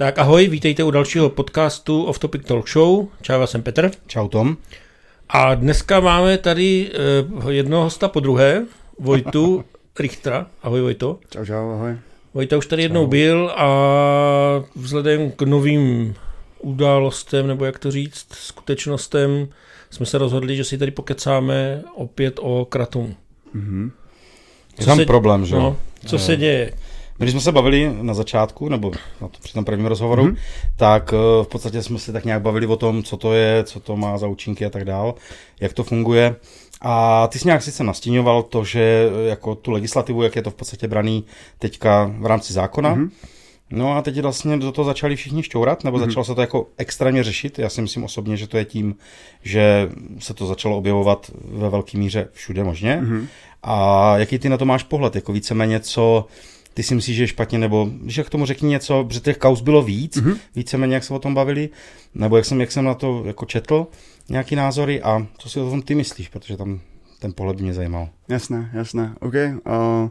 Tak ahoj, vítejte u dalšího podcastu Off Topic Talk Show. Čau, já jsem Petr. Čau Tom. A dneska máme tady uh, jednoho hosta po druhé, Vojtu Richtera. Ahoj Vojto. Čau, čau, ahoj. Vojta už tady jednou byl a vzhledem k novým událostem, nebo jak to říct, skutečnostem, jsme se rozhodli, že si tady pokecáme opět o Kratum. Mm-hmm. Tam se, problém, že no, co se děje? Když jsme se bavili na začátku, nebo na to, při tom prvním rozhovoru, mm-hmm. tak v podstatě jsme se tak nějak bavili o tom, co to je, co to má za účinky a tak dál, jak to funguje. A ty jsi nějak sice nastíňoval to, že jako tu legislativu, jak je to v podstatě braný teďka v rámci zákona, mm-hmm. No a teď vlastně do toho začali všichni šťourat, nebo mm-hmm. začalo se to jako extrémně řešit. Já si myslím osobně, že to je tím, že se to začalo objevovat ve velké míře všude možně. Mm-hmm. A jaký ty na to máš pohled? Jako víceméně, co ty si myslíš, že je špatně, nebo že k tomu řekni něco, protože těch kaus bylo víc, mm-hmm. víceméně, jak se o tom bavili, nebo jak jsem, jak jsem na to jako četl, nějaký názory a co si o tom ty myslíš, protože tam ten pohled mě zajímal. Jasné, jasné, OK. Uh,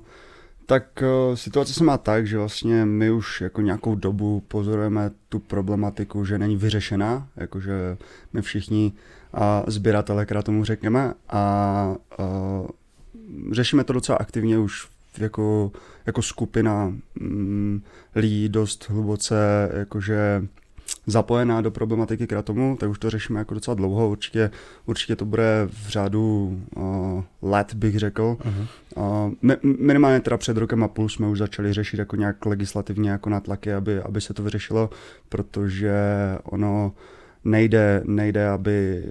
tak uh, situace se má tak, že vlastně my už jako nějakou dobu pozorujeme tu problematiku, že není vyřešená, jakože my všichni uh, sběratele, která tomu řekneme a uh, řešíme to docela aktivně už jako, jako skupina mm, lidí dost hluboce, jakože zapojená do problematiky kratomu, tak už to řešíme jako docela dlouho, určitě, určitě to bude v řádu uh, let, bych řekl. Uh-huh. Uh, mi, minimálně teda před rokem a půl jsme už začali řešit jako nějak legislativně jako natlaky, aby, aby se to vyřešilo, protože ono nejde, nejde, aby,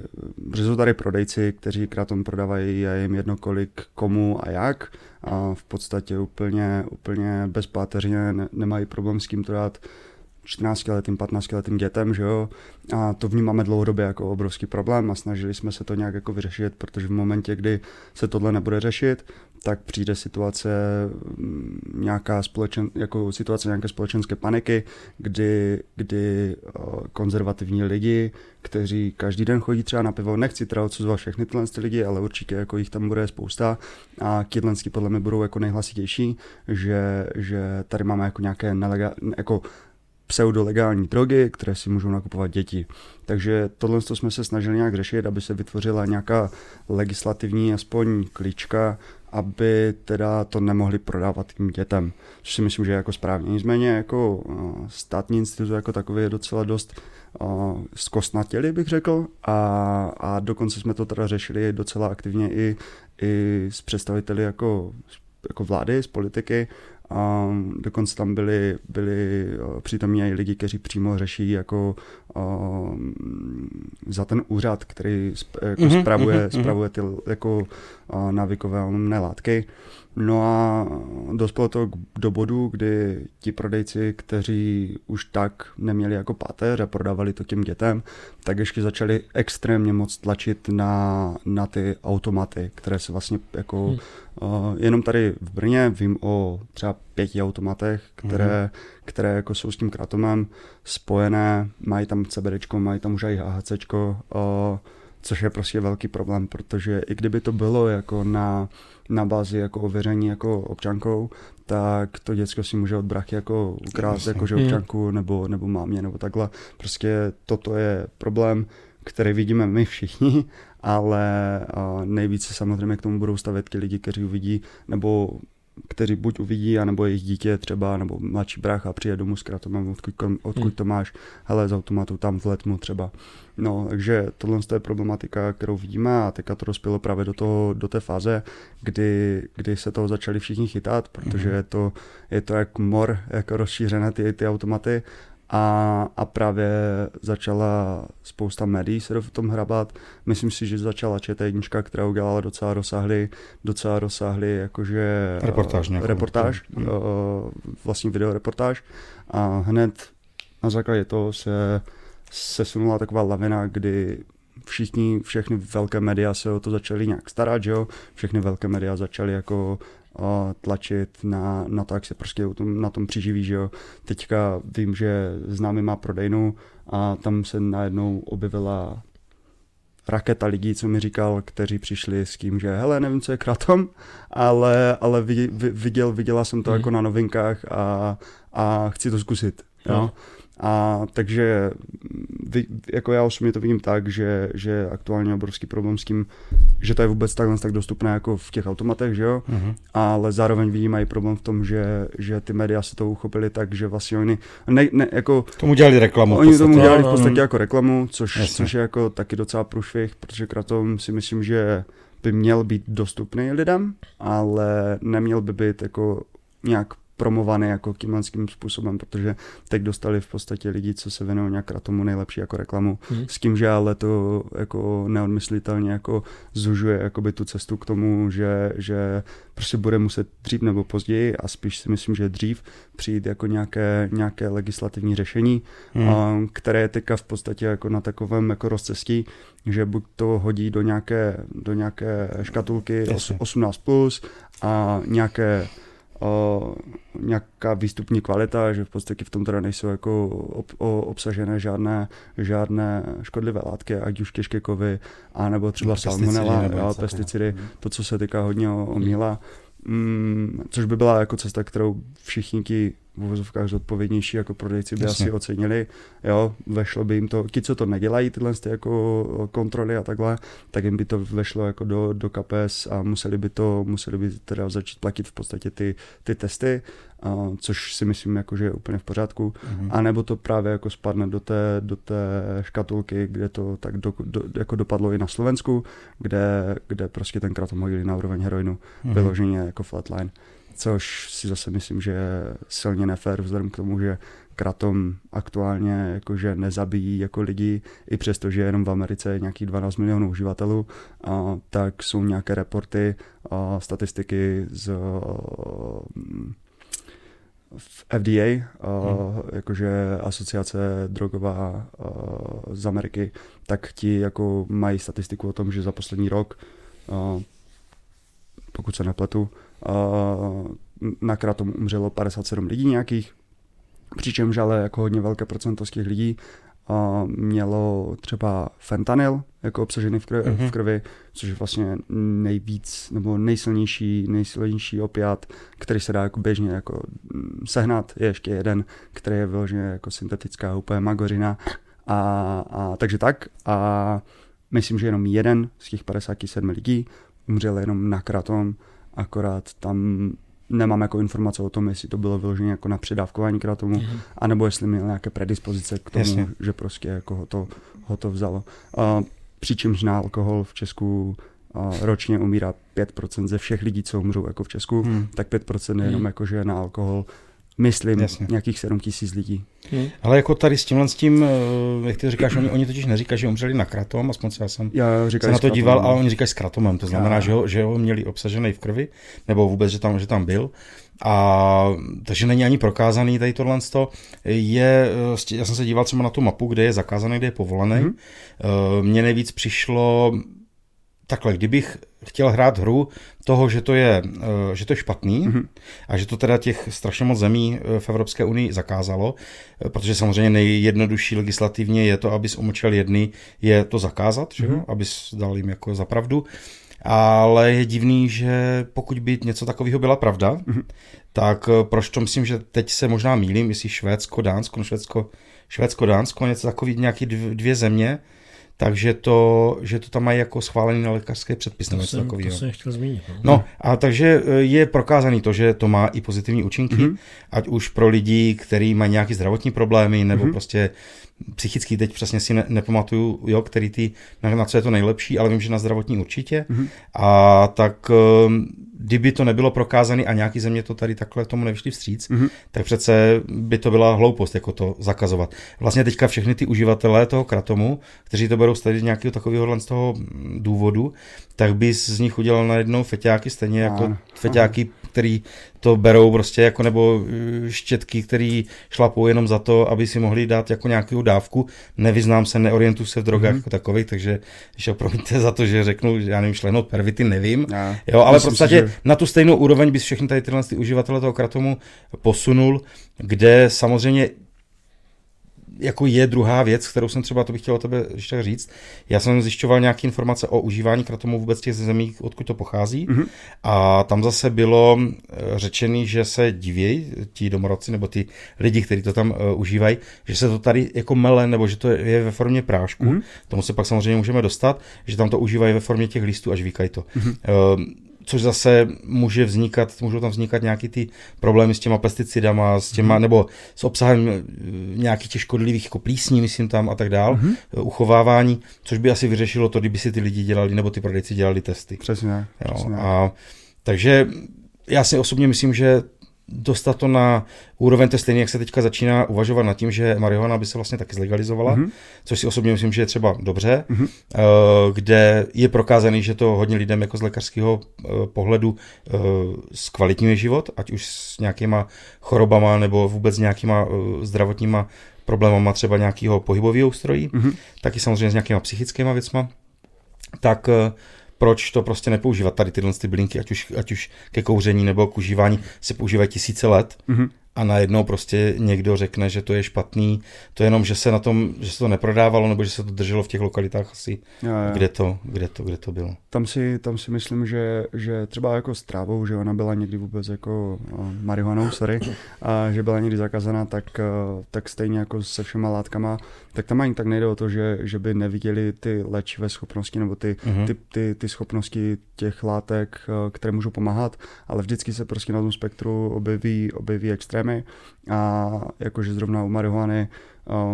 protože jsou tady prodejci, kteří kratom prodávají a jim jedno kolik komu a jak a v podstatě úplně, úplně bezpáteřně ne, nemají problém s kým to dát 14-letým, 15-letým dětem, že jo, a to vnímáme dlouhodobě jako obrovský problém a snažili jsme se to nějak jako vyřešit, protože v momentě, kdy se tohle nebude řešit, tak přijde situace mm, nějaká společen, jako situace nějaké společenské paniky, kdy, kdy konzervativní lidi, kteří každý den chodí třeba na pivo, nechci teda odsuzovat všechny tyhle lidi, ale určitě jako jich tam bude spousta a tyhle podle mě budou jako nejhlasitější, že, že tady máme jako nějaké nelegální, jako pseudolegální drogy, které si můžou nakupovat děti. Takže tohle jsme se snažili nějak řešit, aby se vytvořila nějaká legislativní aspoň klíčka, aby teda to nemohli prodávat tím dětem, což si myslím, že je jako správně. Nicméně jako eh, státní institut jako takový je docela dost uh, zkostnatěli, bych řekl, a, a dokonce jsme to teda řešili docela aktivně i, i s představiteli jako, jako vlády, z politiky, a dokonce tam byli, byli eh, přítomní i lidi, kteří přímo řeší jako uh, za ten úřad, který sp, jako mm-hmm, spravuje, mm-hmm. spravuje ty jako uh, návykové látky. No a dospělo to do bodu, kdy ti prodejci, kteří už tak neměli jako páteř a prodávali to těm dětem, tak ještě začali extrémně moc tlačit na, na ty automaty, které se vlastně jako hmm. uh, jenom tady v Brně vím o třeba pěti automatech, které, hmm. které jako jsou s tím kratomem spojené, mají tam CBDčko, mají tam už i AHCčko, uh, což je prostě velký problém, protože i kdyby to bylo jako na, na bázi jako ověření jako občankou, tak to děcko si může od brachy jako ukrást jako že hmm. občanku nebo, nebo mámě nebo takhle. Prostě toto je problém, který vidíme my všichni, ale nejvíce samozřejmě k tomu budou stavět ti lidi, kteří uvidí, nebo kteří buď uvidí, anebo jejich dítě třeba, nebo mladší brácha přijde domů s kratom, odkud, odkud hmm. to máš, hele, z automatu tam v letmu třeba. No, takže tohle je problematika, kterou vidíme a teďka to rozpělo právě do, toho, do té fáze, kdy, kdy se toho začali všichni chytat, protože hmm. je to, je to jak mor, jako rozšířené ty, ty automaty a, a právě začala spousta médií se v tom hrabat. Myslím si, že začala ČT1, která udělala docela rozsáhlý, docela rozsáhlý jakože reportáž, uh, reportáž uh, vlastní videoreportáž a hned na základě toho se sesunula taková lavina, kdy všichni, všechny velké média se o to začaly nějak starat, že jo? Všechny velké média začaly jako tlačit na, na to, jak se prostě na tom přiživí, že jo. Teďka vím, že známý má prodejnu a tam se najednou objevila raketa lidí, co mi říkal, kteří přišli s tím, že hele, nevím, co je kratom, ale, ale viděl, viděla jsem to mm. jako na novinkách a, a chci to zkusit. Jo? No. A takže jako já osobně to vidím tak, že, že aktuálně obrovský problém s tím, že to je vůbec takhle tak dostupné jako v těch automatech, že jo? Uh-huh. Ale zároveň vidím i problém v tom, že, že ty média se to uchopili tak, že vlastně oni ne, ne, jako... Tomu dělali reklamu. Oni tomu dělali v podstatě jako reklamu, což, což je jako taky docela průšvih, protože Kratom si myslím, že by měl být dostupný lidem, ale neměl by být jako nějak promovaný jako tímhle způsobem, protože teď dostali v podstatě lidi, co se věnují nějak tomu nejlepší jako reklamu, hmm. s tím, že ale to jako neodmyslitelně jako zužuje jakoby tu cestu k tomu, že, že prostě bude muset dřív nebo později a spíš si myslím, že dřív přijít jako nějaké, nějaké legislativní řešení, hmm. a, které je teďka v podstatě jako na takovém jako rozcestí, že buď to hodí do nějaké, do nějaké škatulky 18+, plus a nějaké o, nějaká výstupní kvalita, že v podstatě v tom teda nejsou jako ob, o, obsažené žádné, žádné škodlivé látky, ať už těžké kovy, anebo třeba salmonella, pesticidy, to, co se týká hodně omíla. Mm, což by byla jako cesta, kterou všichni ti v uvozovkách zodpovědnější jako prodejci by Jasně. asi ocenili, jo, vešlo by jim to, ti, co to nedělají, tyhle ty jako kontroly a takhle, tak jim by to vešlo jako do, do kapes a museli by to, museli by teda začít platit v podstatě ty, ty testy, a, což si myslím, jako, že je úplně v pořádku, mm-hmm. a nebo to právě jako spadne do té, do té škatulky, kde to tak do, do, jako dopadlo i na Slovensku, kde, kde prostě ten kratom hodili na úroveň heroinu, mm-hmm. vyloženě jako flatline což si zase myslím, že je silně nefér vzhledem k tomu, že kratom aktuálně jakože nezabíjí jako lidi, i přesto, že jenom v Americe je nějakých 12 milionů uživatelů, a, tak jsou nějaké reporty a statistiky z v FDA, hmm. jakože asociace drogová z Ameriky, tak ti jako mají statistiku o tom, že za poslední rok, pokud se nepletu, na kratom umřelo 57 lidí nějakých, přičemž ale jako hodně velké procento z těch lidí mělo třeba fentanyl jako obsažený v krvi, mm-hmm. v krvi, což je vlastně nejvíc nebo nejsilnější, nejsilnější opiat, který se dá jako běžně jako mm, sehnat. Je ještě jeden, který je vyloženě jako syntetická úplně magorina. A, a, takže tak. A myslím, že jenom jeden z těch 57 lidí umřel jenom na kratom akorát tam nemám jako informace o tom, jestli to bylo vyložené jako na předávkování kratomu, mm-hmm. anebo jestli měl nějaké predispozice k tomu, Jasně. že prostě jako ho to, ho to vzalo. Uh, přičemž na alkohol v Česku uh, ročně umírá 5% ze všech lidí, co umřou jako v Česku, hmm. tak 5% je jenom hmm. jako, že na alkohol myslím, Jasně. nějakých 7 tisíc lidí. Hmm. Ale jako tady s tímhle s tím, eh, jak ty říkáš, oni, oni totiž neříkají, že umřeli na kratom, aspoň já jsem já se na to díval, ale oni říkají s kratomem, to znamená, já. že ho, že ho měli obsažený v krvi, nebo vůbec, že tam, že tam byl. A takže není ani prokázaný tady tohle. Je, eh, já jsem se díval třeba na tu mapu, kde je zakázaný, kde je povolený. Hmm. Mně nejvíc přišlo takhle, kdybych chtěl hrát hru toho, že to je, eh, že to je špatný mm-hmm. a že to teda těch strašně moc zemí eh, v Evropské unii zakázalo, eh, protože samozřejmě nejjednodušší legislativně je to, abys umlčel jedny, je to zakázat, mm-hmm. že jo? Mhm. abys dal jim jako za pravdu. Ale je divný, že pokud by něco takového byla pravda, mm-hmm. tak proč to myslím, že teď se možná mýlím, jestli Švédsko, Dánsko, no Švédsko, Švédsko, Dánsko, něco takový, nějaký dvě země, takže to, že to tam mají jako schválený na lékařské předpis. To, jsem, to jsem chtěl zmínit. No. no a takže e, je prokázaný to, že to má i pozitivní účinky, mm-hmm. ať už pro lidi, kteří mají nějaké zdravotní problémy, nebo mm-hmm. prostě psychický, teď přesně si ne, nepamatuju, jo, který ty, na, na co je to nejlepší, ale vím, že na zdravotní určitě. Mm-hmm. A tak kdyby to nebylo prokázané a nějaký země to tady takhle tomu nevyšli vstříc, mm-hmm. tak přece by to byla hloupost, jako to zakazovat. Vlastně teďka všechny ty uživatelé toho kratomu, kteří to berou z nějakého takového z toho důvodu, tak by z nich udělal najednou feťáky, stejně jako ano. feťáky, který to berou prostě jako nebo eh, štětky, který šlapou jenom za to, aby si mohli dát jako nějakou dávku. Nevyznám se, neorientuju se v drogách mm-hmm. jako takových, takže když promiňte za to, že řeknu, že já nevím, šlenout pervity, nevím. Já, jo, ale v podstatě že... na tu stejnou úroveň bys všechny tady tyhle ty uživatele toho kratomu posunul, kde samozřejmě jako je druhá věc, kterou jsem třeba, to bych chtěl o tebe ještě tak říct. Já jsem zjišťoval nějaké informace o užívání kratomu vůbec těch zemí, odkud to pochází. Mm-hmm. A tam zase bylo eh, řečený, že se diví ti domorodci nebo ty lidi, kteří to tam uh, užívají, že se to tady jako mele, nebo že to je ve formě prášku. Mm-hmm. Tomu se pak samozřejmě můžeme dostat, že tam to užívají ve formě těch listů a žvíkají to. Mm-hmm. Uh, což zase může vznikat, můžou tam vznikat nějaký ty problémy s těma pesticidama, s těma, mm. nebo s obsahem eh, nějakých těch škodlivých jako plísní, myslím tam a tak dál, mm. uchovávání, což by asi vyřešilo to, kdyby si ty lidi dělali, nebo ty prodejci dělali testy. Přesně, jo, přesně. A, takže já si osobně myslím, že dostat to na úroveň, to stejně, jak se teďka začíná uvažovat nad tím, že marihuana by se vlastně taky zlegalizovala, mm-hmm. což si osobně myslím, že je třeba dobře, mm-hmm. kde je prokázaný, že to hodně lidem jako z lékařského eh, pohledu eh, zkvalitňuje život, ať už s nějakýma chorobama nebo vůbec s nějakýma zdravotníma problémama třeba nějakého pohybového ústrojí, mm-hmm. taky samozřejmě s nějakýma psychickýma věcma, tak proč to prostě nepoužívat. Tady tyhle ty bylinky, ať už, ať už ke kouření nebo k užívání, se používají tisíce let. Mm-hmm a najednou prostě někdo řekne, že to je špatný, to je jenom, že se na tom, že se to neprodávalo, nebo že se to drželo v těch lokalitách asi, jo, jo. Kde, to, kde, to, kde to bylo. Tam si, tam si myslím, že, že třeba jako s trávou, že ona byla někdy vůbec jako uh, marihuanou, sorry, a že byla někdy zakázaná, tak, uh, tak stejně jako se všema látkama, tak tam ani tak nejde o to, že, že by neviděli ty léčivé schopnosti nebo ty, uh-huh. ty, ty, ty schopnosti těch látek, uh, které můžou pomáhat, ale vždycky se prostě na tom spektru objeví, objeví extrém extrémy a jakože zrovna u marihuany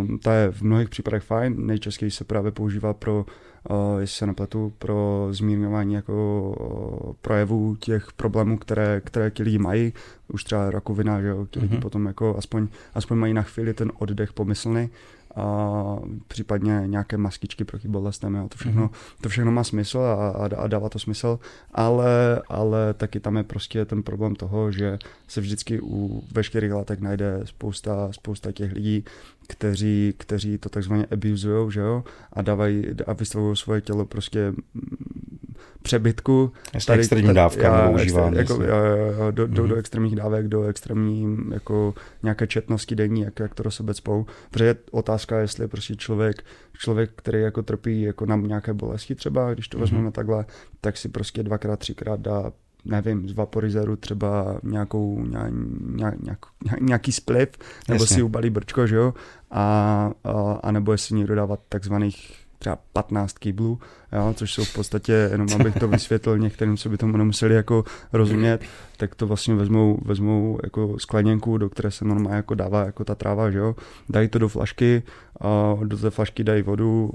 um, ta je v mnohých případech fajn, nejčastěji se právě používá pro, uh, jestli se nepletu, pro zmírňování jako uh, projevů těch problémů, které, které ti lidi mají, už třeba rakovina, že jo, ti lidi mm-hmm. potom jako aspoň, aspoň mají na chvíli ten oddech pomyslný, a případně nějaké maskičky proti bolestem, jo. To, všechno, mm-hmm. to všechno má smysl a, a, a dává to smysl, ale, ale taky tam je prostě ten problém toho, že se vždycky u veškerých látek najde spousta, spousta těch lidí, kteří, kteří to takzvaně abuzují, že jo, a dávají a vystavují svoje tělo prostě přebytku. Ještě tady, extrémní dávka nebo užívání. Jako, jo, jo, do, do, mm-hmm. do, extrémních dávek, do extrémní jako nějaké četnosti denní, jak, jak to do sebe spou. Protože je otázka, jestli prostě člověk, člověk, který jako trpí jako na nějaké bolesti třeba, když to mm-hmm. vezmeme takhle, tak si prostě dvakrát, třikrát dá nevím, z vaporizeru třeba nějakou, nějak, nějak, nějaký spliv, nebo Jasně. si ubalí brčko, že jo, a, a, a nebo jestli někdo dávat takzvaných třeba 15 kýblů, jo, což jsou v podstatě, jenom abych to vysvětlil některým, co by tomu nemuseli jako rozumět, tak to vlastně vezmou, vezmou jako skleněnku, do které se normálně jako dává jako ta tráva, že jo, dají to do flašky, do té flašky dají vodu,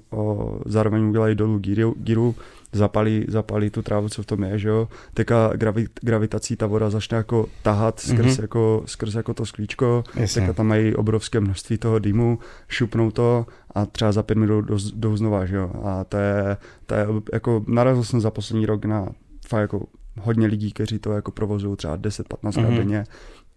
zároveň udělají dolů gíru, gíru zapalí, zapalí tu trávu, co v tom je, že jo. Teďka gravit, gravitací ta voda začne jako tahat skrz, mm-hmm. jako, skrz jako to sklíčko, Jasně. teďka tam mají obrovské množství toho dýmu, šupnou to a třeba za pět minut jdou znova, že jo. A to je, to je jako, narazil jsem za poslední rok na fakt jako hodně lidí, kteří to jako provozují třeba 10-15 mm-hmm. denně.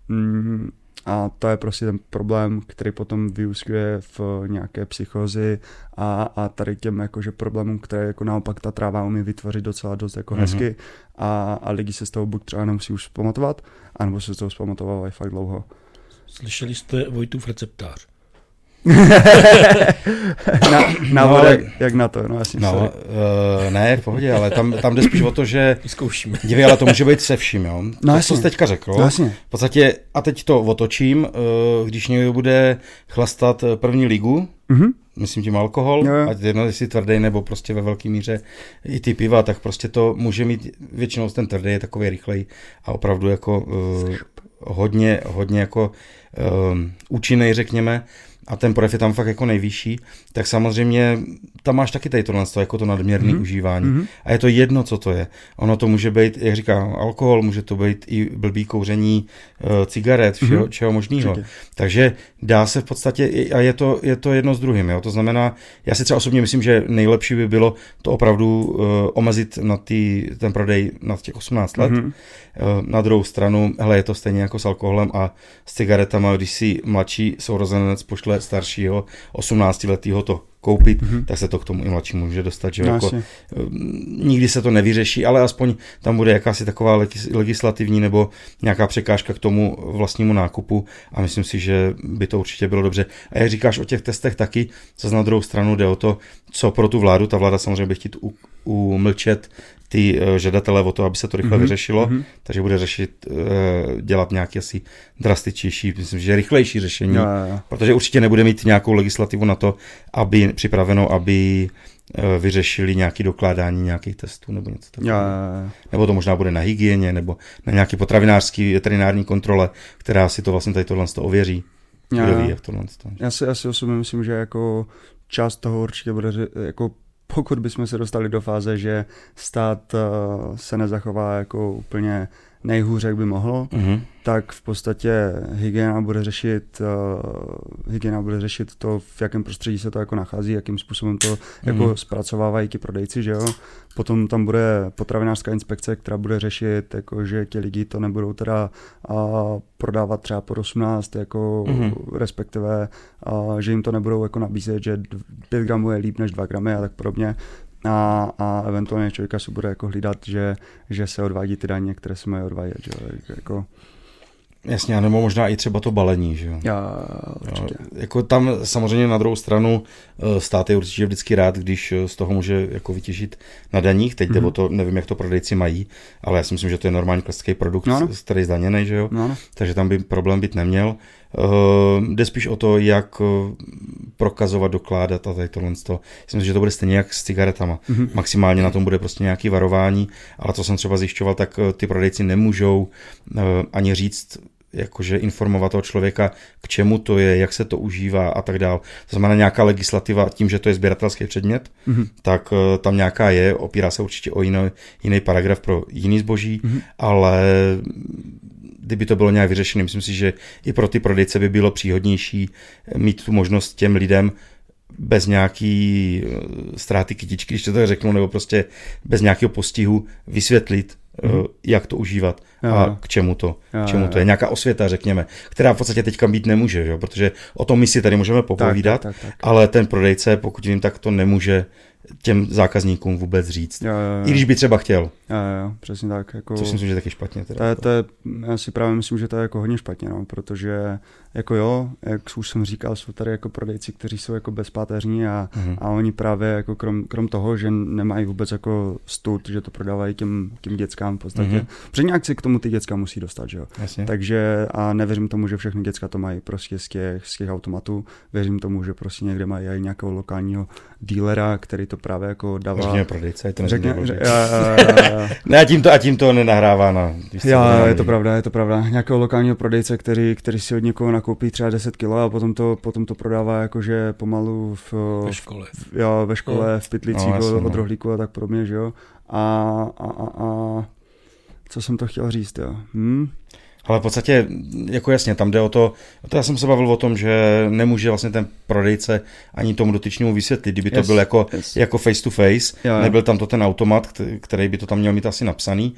Mm, a to je prostě ten problém, který potom vyústňuje v nějaké psychozi a, a tady těm jakože problémům, které jako naopak ta tráva umí vytvořit docela dost jako mm-hmm. hezky a, a lidi se z toho buď třeba nemusí už vzpamatovat, anebo se z toho vzpamatovávají fakt dlouho. Slyšeli jste Vojtův receptář? na, na no, ale, jak na to, no jasně. No, uh, ne, v pohodě, ale tam, tam jde spíš o to, že... Zkoušíme. Dívej, ale to může být se vším, jo. No, to, jasně. co jsi teďka řekl. No, jasně. V podstatě, a teď to otočím, uh, když někdo bude chlastat první ligu, mm-hmm. myslím tím alkohol, jo, jo. ať jedno jestli tvrdý nebo prostě ve velké míře i ty piva, tak prostě to může mít, většinou ten tvrdý je takový rychlej a opravdu jako uh, hodně, hodně jako uh, účinný, řekněme a ten projev je tam fakt jako nejvyšší, tak samozřejmě tam máš taky tady tohle, jako to nadměrné mm-hmm. užívání. Mm-hmm. A je to jedno, co to je. Ono to může být, jak říkám, alkohol, může to být i blbý kouření uh, cigaret, všeho, mm-hmm. čeho možného. Takže dá se v podstatě, a je to, je to jedno s druhým. Jo? To znamená, já si třeba osobně myslím, že nejlepší by bylo to opravdu uh, omezit na tý, ten prodej na těch 18 let. Mm-hmm. Na druhou stranu, hele, je to stejně jako s alkoholem a s cigaretama, když si mladší sourozenec pošle staršího 18 letého to koupit, mm-hmm. tak se to k tomu i mladší může dostat. Že? No, jako, nikdy se to nevyřeší, ale aspoň tam bude jakási taková legislativní nebo nějaká překážka k tomu vlastnímu nákupu a myslím si, že by to určitě bylo dobře. A jak říkáš o těch testech taky, co na druhou stranu jde o to, co pro tu vládu, ta vláda samozřejmě by chtít umlčet ty uh, žadatele o to, aby se to rychle mm-hmm. vyřešilo, mm-hmm. takže bude řešit, uh, dělat nějaké asi drastičtější, myslím, že rychlejší řešení, jo, jo. protože určitě nebude mít nějakou legislativu na to, aby připraveno, aby uh, vyřešili nějaké dokládání nějakých testů nebo něco takového. Nebo to možná bude na hygieně, nebo na nějaké potravinářské veterinární kontrole, která si to vlastně tady tohle ověří. Kdo ví, jak tohle. Já si, já si osobně myslím, že jako část toho určitě bude jako pokud bychom se dostali do fáze, že stát uh, se nezachová jako úplně nejhůře, jak by mohlo, mm-hmm. tak v podstatě hygiena bude řešit uh, hygiena bude řešit to, v jakém prostředí se to jako nachází, jakým způsobem to mm-hmm. jako zpracovávají ti prodejci, že jo. Potom tam bude potravinářská inspekce, která bude řešit, jako, že ti lidi to nebudou teda uh, prodávat třeba po 18, jako mm-hmm. respektive, uh, že jim to nebudou jako nabízet, že 5 gramů je líp než 2 gramy a tak podobně a, a eventuálně člověka si bude jako hlídat, že, že se odvádí ty daně, které se mají odvádět. Že? Jako, Jasně, nebo možná i třeba to balení, že jo? Já, určitě. Jo, jako tam samozřejmě na druhou stranu eh, stát je určitě vždycky rád, když eh, z toho může jako vytěžit na daních. Teď mm-hmm. to, nevím, jak to prodejci mají, ale já si myslím, že to je normální klasický produkt, no, no. který je zdaněný, že jo? No, no. Takže tam by problém být neměl. Uh, jde spíš o to, jak prokazovat, dokládat a tady tohle. Myslím, že to bude stejně jak s cigaretama. Mm-hmm. Maximálně na tom bude prostě nějaký varování, ale co jsem třeba zjišťoval, tak ty prodejci nemůžou uh, ani říct, jakože informovat toho člověka, k čemu to je, jak se to užívá a tak dál. To znamená nějaká legislativa, tím, že to je sběratelský předmět, mm-hmm. tak uh, tam nějaká je, opírá se určitě o jiný, jiný paragraf pro jiný zboží, mm-hmm. ale kdyby to bylo nějak vyřešené, myslím si, že i pro ty prodejce by bylo příhodnější mít tu možnost těm lidem bez nějaký eh, ztráty kytičky, když to tak řeknu, nebo prostě bez nějakého postihu vysvětlit, mm-hmm. jak to užívat jo. a k čemu to, jo, čemu to je. Nějaká osvěta, řekněme, která v podstatě teďka být nemůže, jo? protože o tom my si tady můžeme popovídat, tak, tak, tak, tak. ale ten prodejce, pokud vím, tak to nemůže těm zákazníkům vůbec říct. Jo, jo, jo. I když by třeba chtěl. Jo, jo, přesně tak. Jako... Což si myslím, že je taky špatně. Teda, to, je, to je, já si právě myslím, že to je jako hodně špatně, no, protože jako jo, jak už jsem říkal, jsou tady jako prodejci, kteří jsou jako bezpáteřní a, mm-hmm. a oni právě jako krom, krom toho, že nemají vůbec jako stud, že to prodávají těm, těm dětskám v podstatě. Mm-hmm. Protože nějak si k tomu ty děcka musí dostat, že jo. Jasně. Takže a nevěřím tomu, že všechny děcka to mají prostě z těch, z těch automatů. Věřím tomu, že prostě někde mají i nějakého lokálního dílera, který to právě jako dává. Řekněme prodejce, to Řekně, že, a, a, a, Ne, a tím to, a tím to nenahrává na... Já, je to pravda, je to pravda. Nějakého lokálního prodejce, který, který si od někoho nakoupí třeba 10 kg a potom to, potom to prodává jakože pomalu v, ve škole. V, jo, ve škole, no. v pytlicích no, jasný, od, od no. rohlíku a tak podobně, že jo. A, a, a, a co jsem to chtěl říct, jo. Hm? Ale v podstatě, jako jasně, tam jde o to, to já jsem se bavil o tom, že nemůže vlastně ten prodejce ani tomu dotyčnému vysvětlit, kdyby to yes, byl jako, yes. jako face to face, jo, jo. nebyl tam to ten automat, který by to tam měl mít asi napsaný,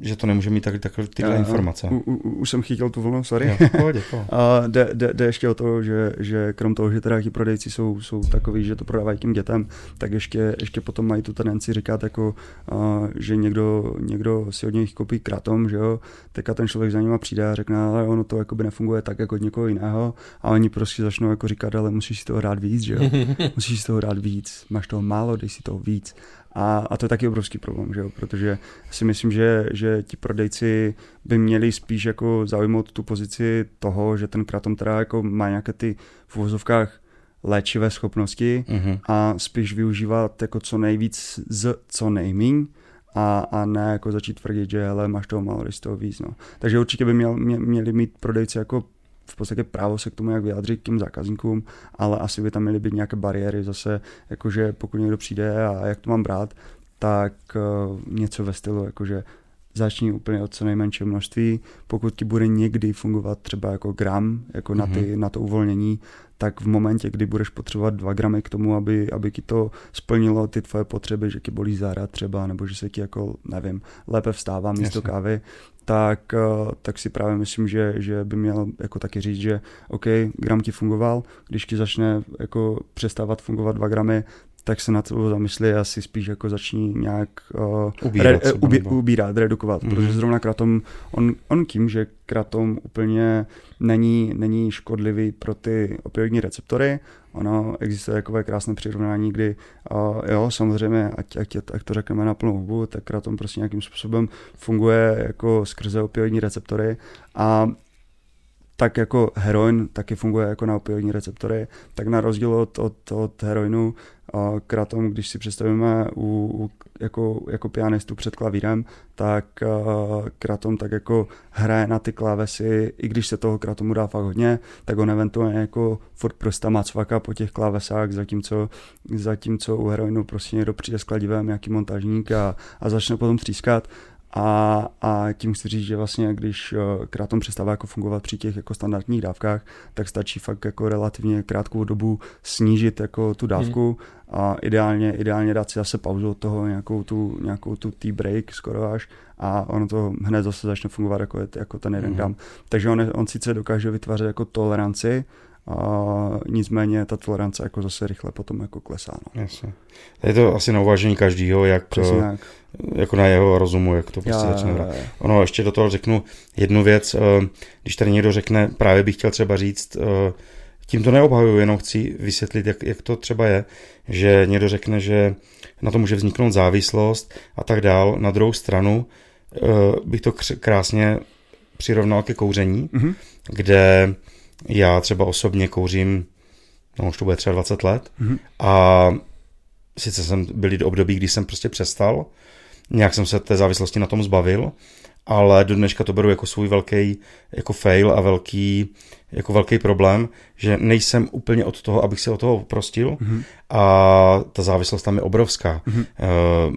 že to nemůže mít tak, tak, tyhle jo, informace. U, u, už jsem chytil tu vlnu, sorry. Jo, pohodě, A jde, jde, jde, ještě o to, že, že krom toho, že teda ti prodejci jsou, jsou takový, že to prodávají tím dětem, tak ještě, ještě potom mají tu tendenci říkat, jako, že někdo, někdo si od nich koupí kratom, že jo, teďka ten člověk člověk za nima přijde a řekne, ale ono to jako by nefunguje tak jako od někoho jiného a oni prostě začnou jako říkat, ale musíš si toho rád víc, že jo? musíš si toho rád víc, máš toho málo, dej si toho víc. A, a to je taky obrovský problém, že jo? protože si myslím, že, že ti prodejci by měli spíš jako zaujmout tu pozici toho, že ten kratom teda jako má nějaké ty v uvozovkách léčivé schopnosti mm-hmm. a spíš využívat jako co nejvíc z co nejmíň a, a ne jako začít tvrdit, že hele, máš toho málo, z toho víc. No. Takže určitě by měl, mě, měli mít prodejci jako v podstatě právo se k tomu jak vyjádřit k těm zákazníkům, ale asi by tam měly být nějaké bariéry zase, jakože pokud někdo přijde a jak to mám brát, tak uh, něco ve stylu, jakože začni úplně od co nejmenšího množství, pokud ti bude někdy fungovat třeba jako gram, jako mm-hmm. na, ty, mhm. na to uvolnění, tak v momentě, kdy budeš potřebovat 2 gramy k tomu, aby, aby ti to splnilo ty tvoje potřeby, že ti bolí záda třeba, nebo že se ti jako, nevím, lépe vstává místo Jasně. kávy, tak, eh, tak si právě myslím, že, že by měl jako taky říct, že OK, gram ti fungoval, když ti začne jako přestávat fungovat 2 gramy, tak se na to zamyslí a si spíš jako začni nějak uh, ubírat, re, ubí, ubírat, redukovat, mm-hmm. protože zrovna kratom, on, on tím, že kratom úplně není, není škodlivý pro ty opioidní receptory, ono existuje takové krásné přirovnání, kdy uh, jo, samozřejmě, ať, ať, ať to řekneme na plnou hubu, tak kratom prostě nějakým způsobem funguje jako skrze opioidní receptory a tak jako heroin taky funguje jako na opioidní receptory, tak na rozdíl od, od, od heroinu kratom, když si představíme u, u, jako, jako pianistu před klavírem, tak uh, kratom tak jako hraje na ty klávesy, i když se toho kratomu dá fakt hodně, tak on eventuálně jako furt prostě má cvaka po těch klávesách, zatímco, zatímco u heroinu prostě někdo přijde s kladivem, nějaký montažník a, a začne potom třískat a, a tím chci říct, že vlastně když eh, kratom přestává jako fungovat při těch jako standardních dávkách, tak stačí fakt jako relativně krátkou dobu snížit jako tu dávku hmm. a ideálně, ideálně dát si zase pauzu od toho, nějakou tu, nějakou tu tea break skoro až a ono to hned zase začne fungovat jako, jako ten jeden hmm. gram. Takže on, on sice dokáže vytvářet jako toleranci, a nicméně ta tolerance jako zase rychle potom jako klesá. No. Jasně. Je to asi na uvážení každýho, jak, eh, jako na jeho rozumu, jak to prostě já, začne brát. Ono, ještě do toho řeknu jednu věc, eh, když tady někdo řekne, právě bych chtěl třeba říct, eh, tím to neobhajuju, jenom chci vysvětlit, jak, jak to třeba je, že někdo řekne, že na to může vzniknout závislost a tak dál. Na druhou stranu bych to krásně přirovnal ke kouření, mm-hmm. kde já třeba osobně kouřím, no už to bude třeba 20 let mm-hmm. a sice jsem byli do období, kdy jsem prostě přestal, nějak jsem se té závislosti na tom zbavil, ale do dneška to beru jako svůj velký jako fail a velký, jako velký problém, že nejsem úplně od toho, abych se od toho prostil mm-hmm. a ta závislost tam je obrovská. Mm-hmm. Uh,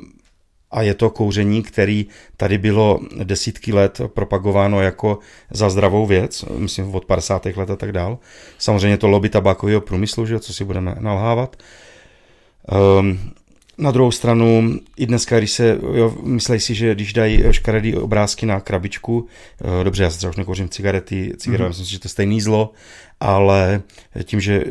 a je to kouření, který tady bylo desítky let propagováno jako za zdravou věc, myslím od 50. let a tak dál. Samozřejmě to lobby tabákového průmyslu, že, co si budeme nalhávat. Um, na druhou stranu, i dneska, když se, jo, myslej si, že když dají škaredý obrázky na krabičku, eh, dobře, já se třeba už nekouřím cigarety, cigarety, mm-hmm. myslím si, že to je stejný zlo, ale tím, že,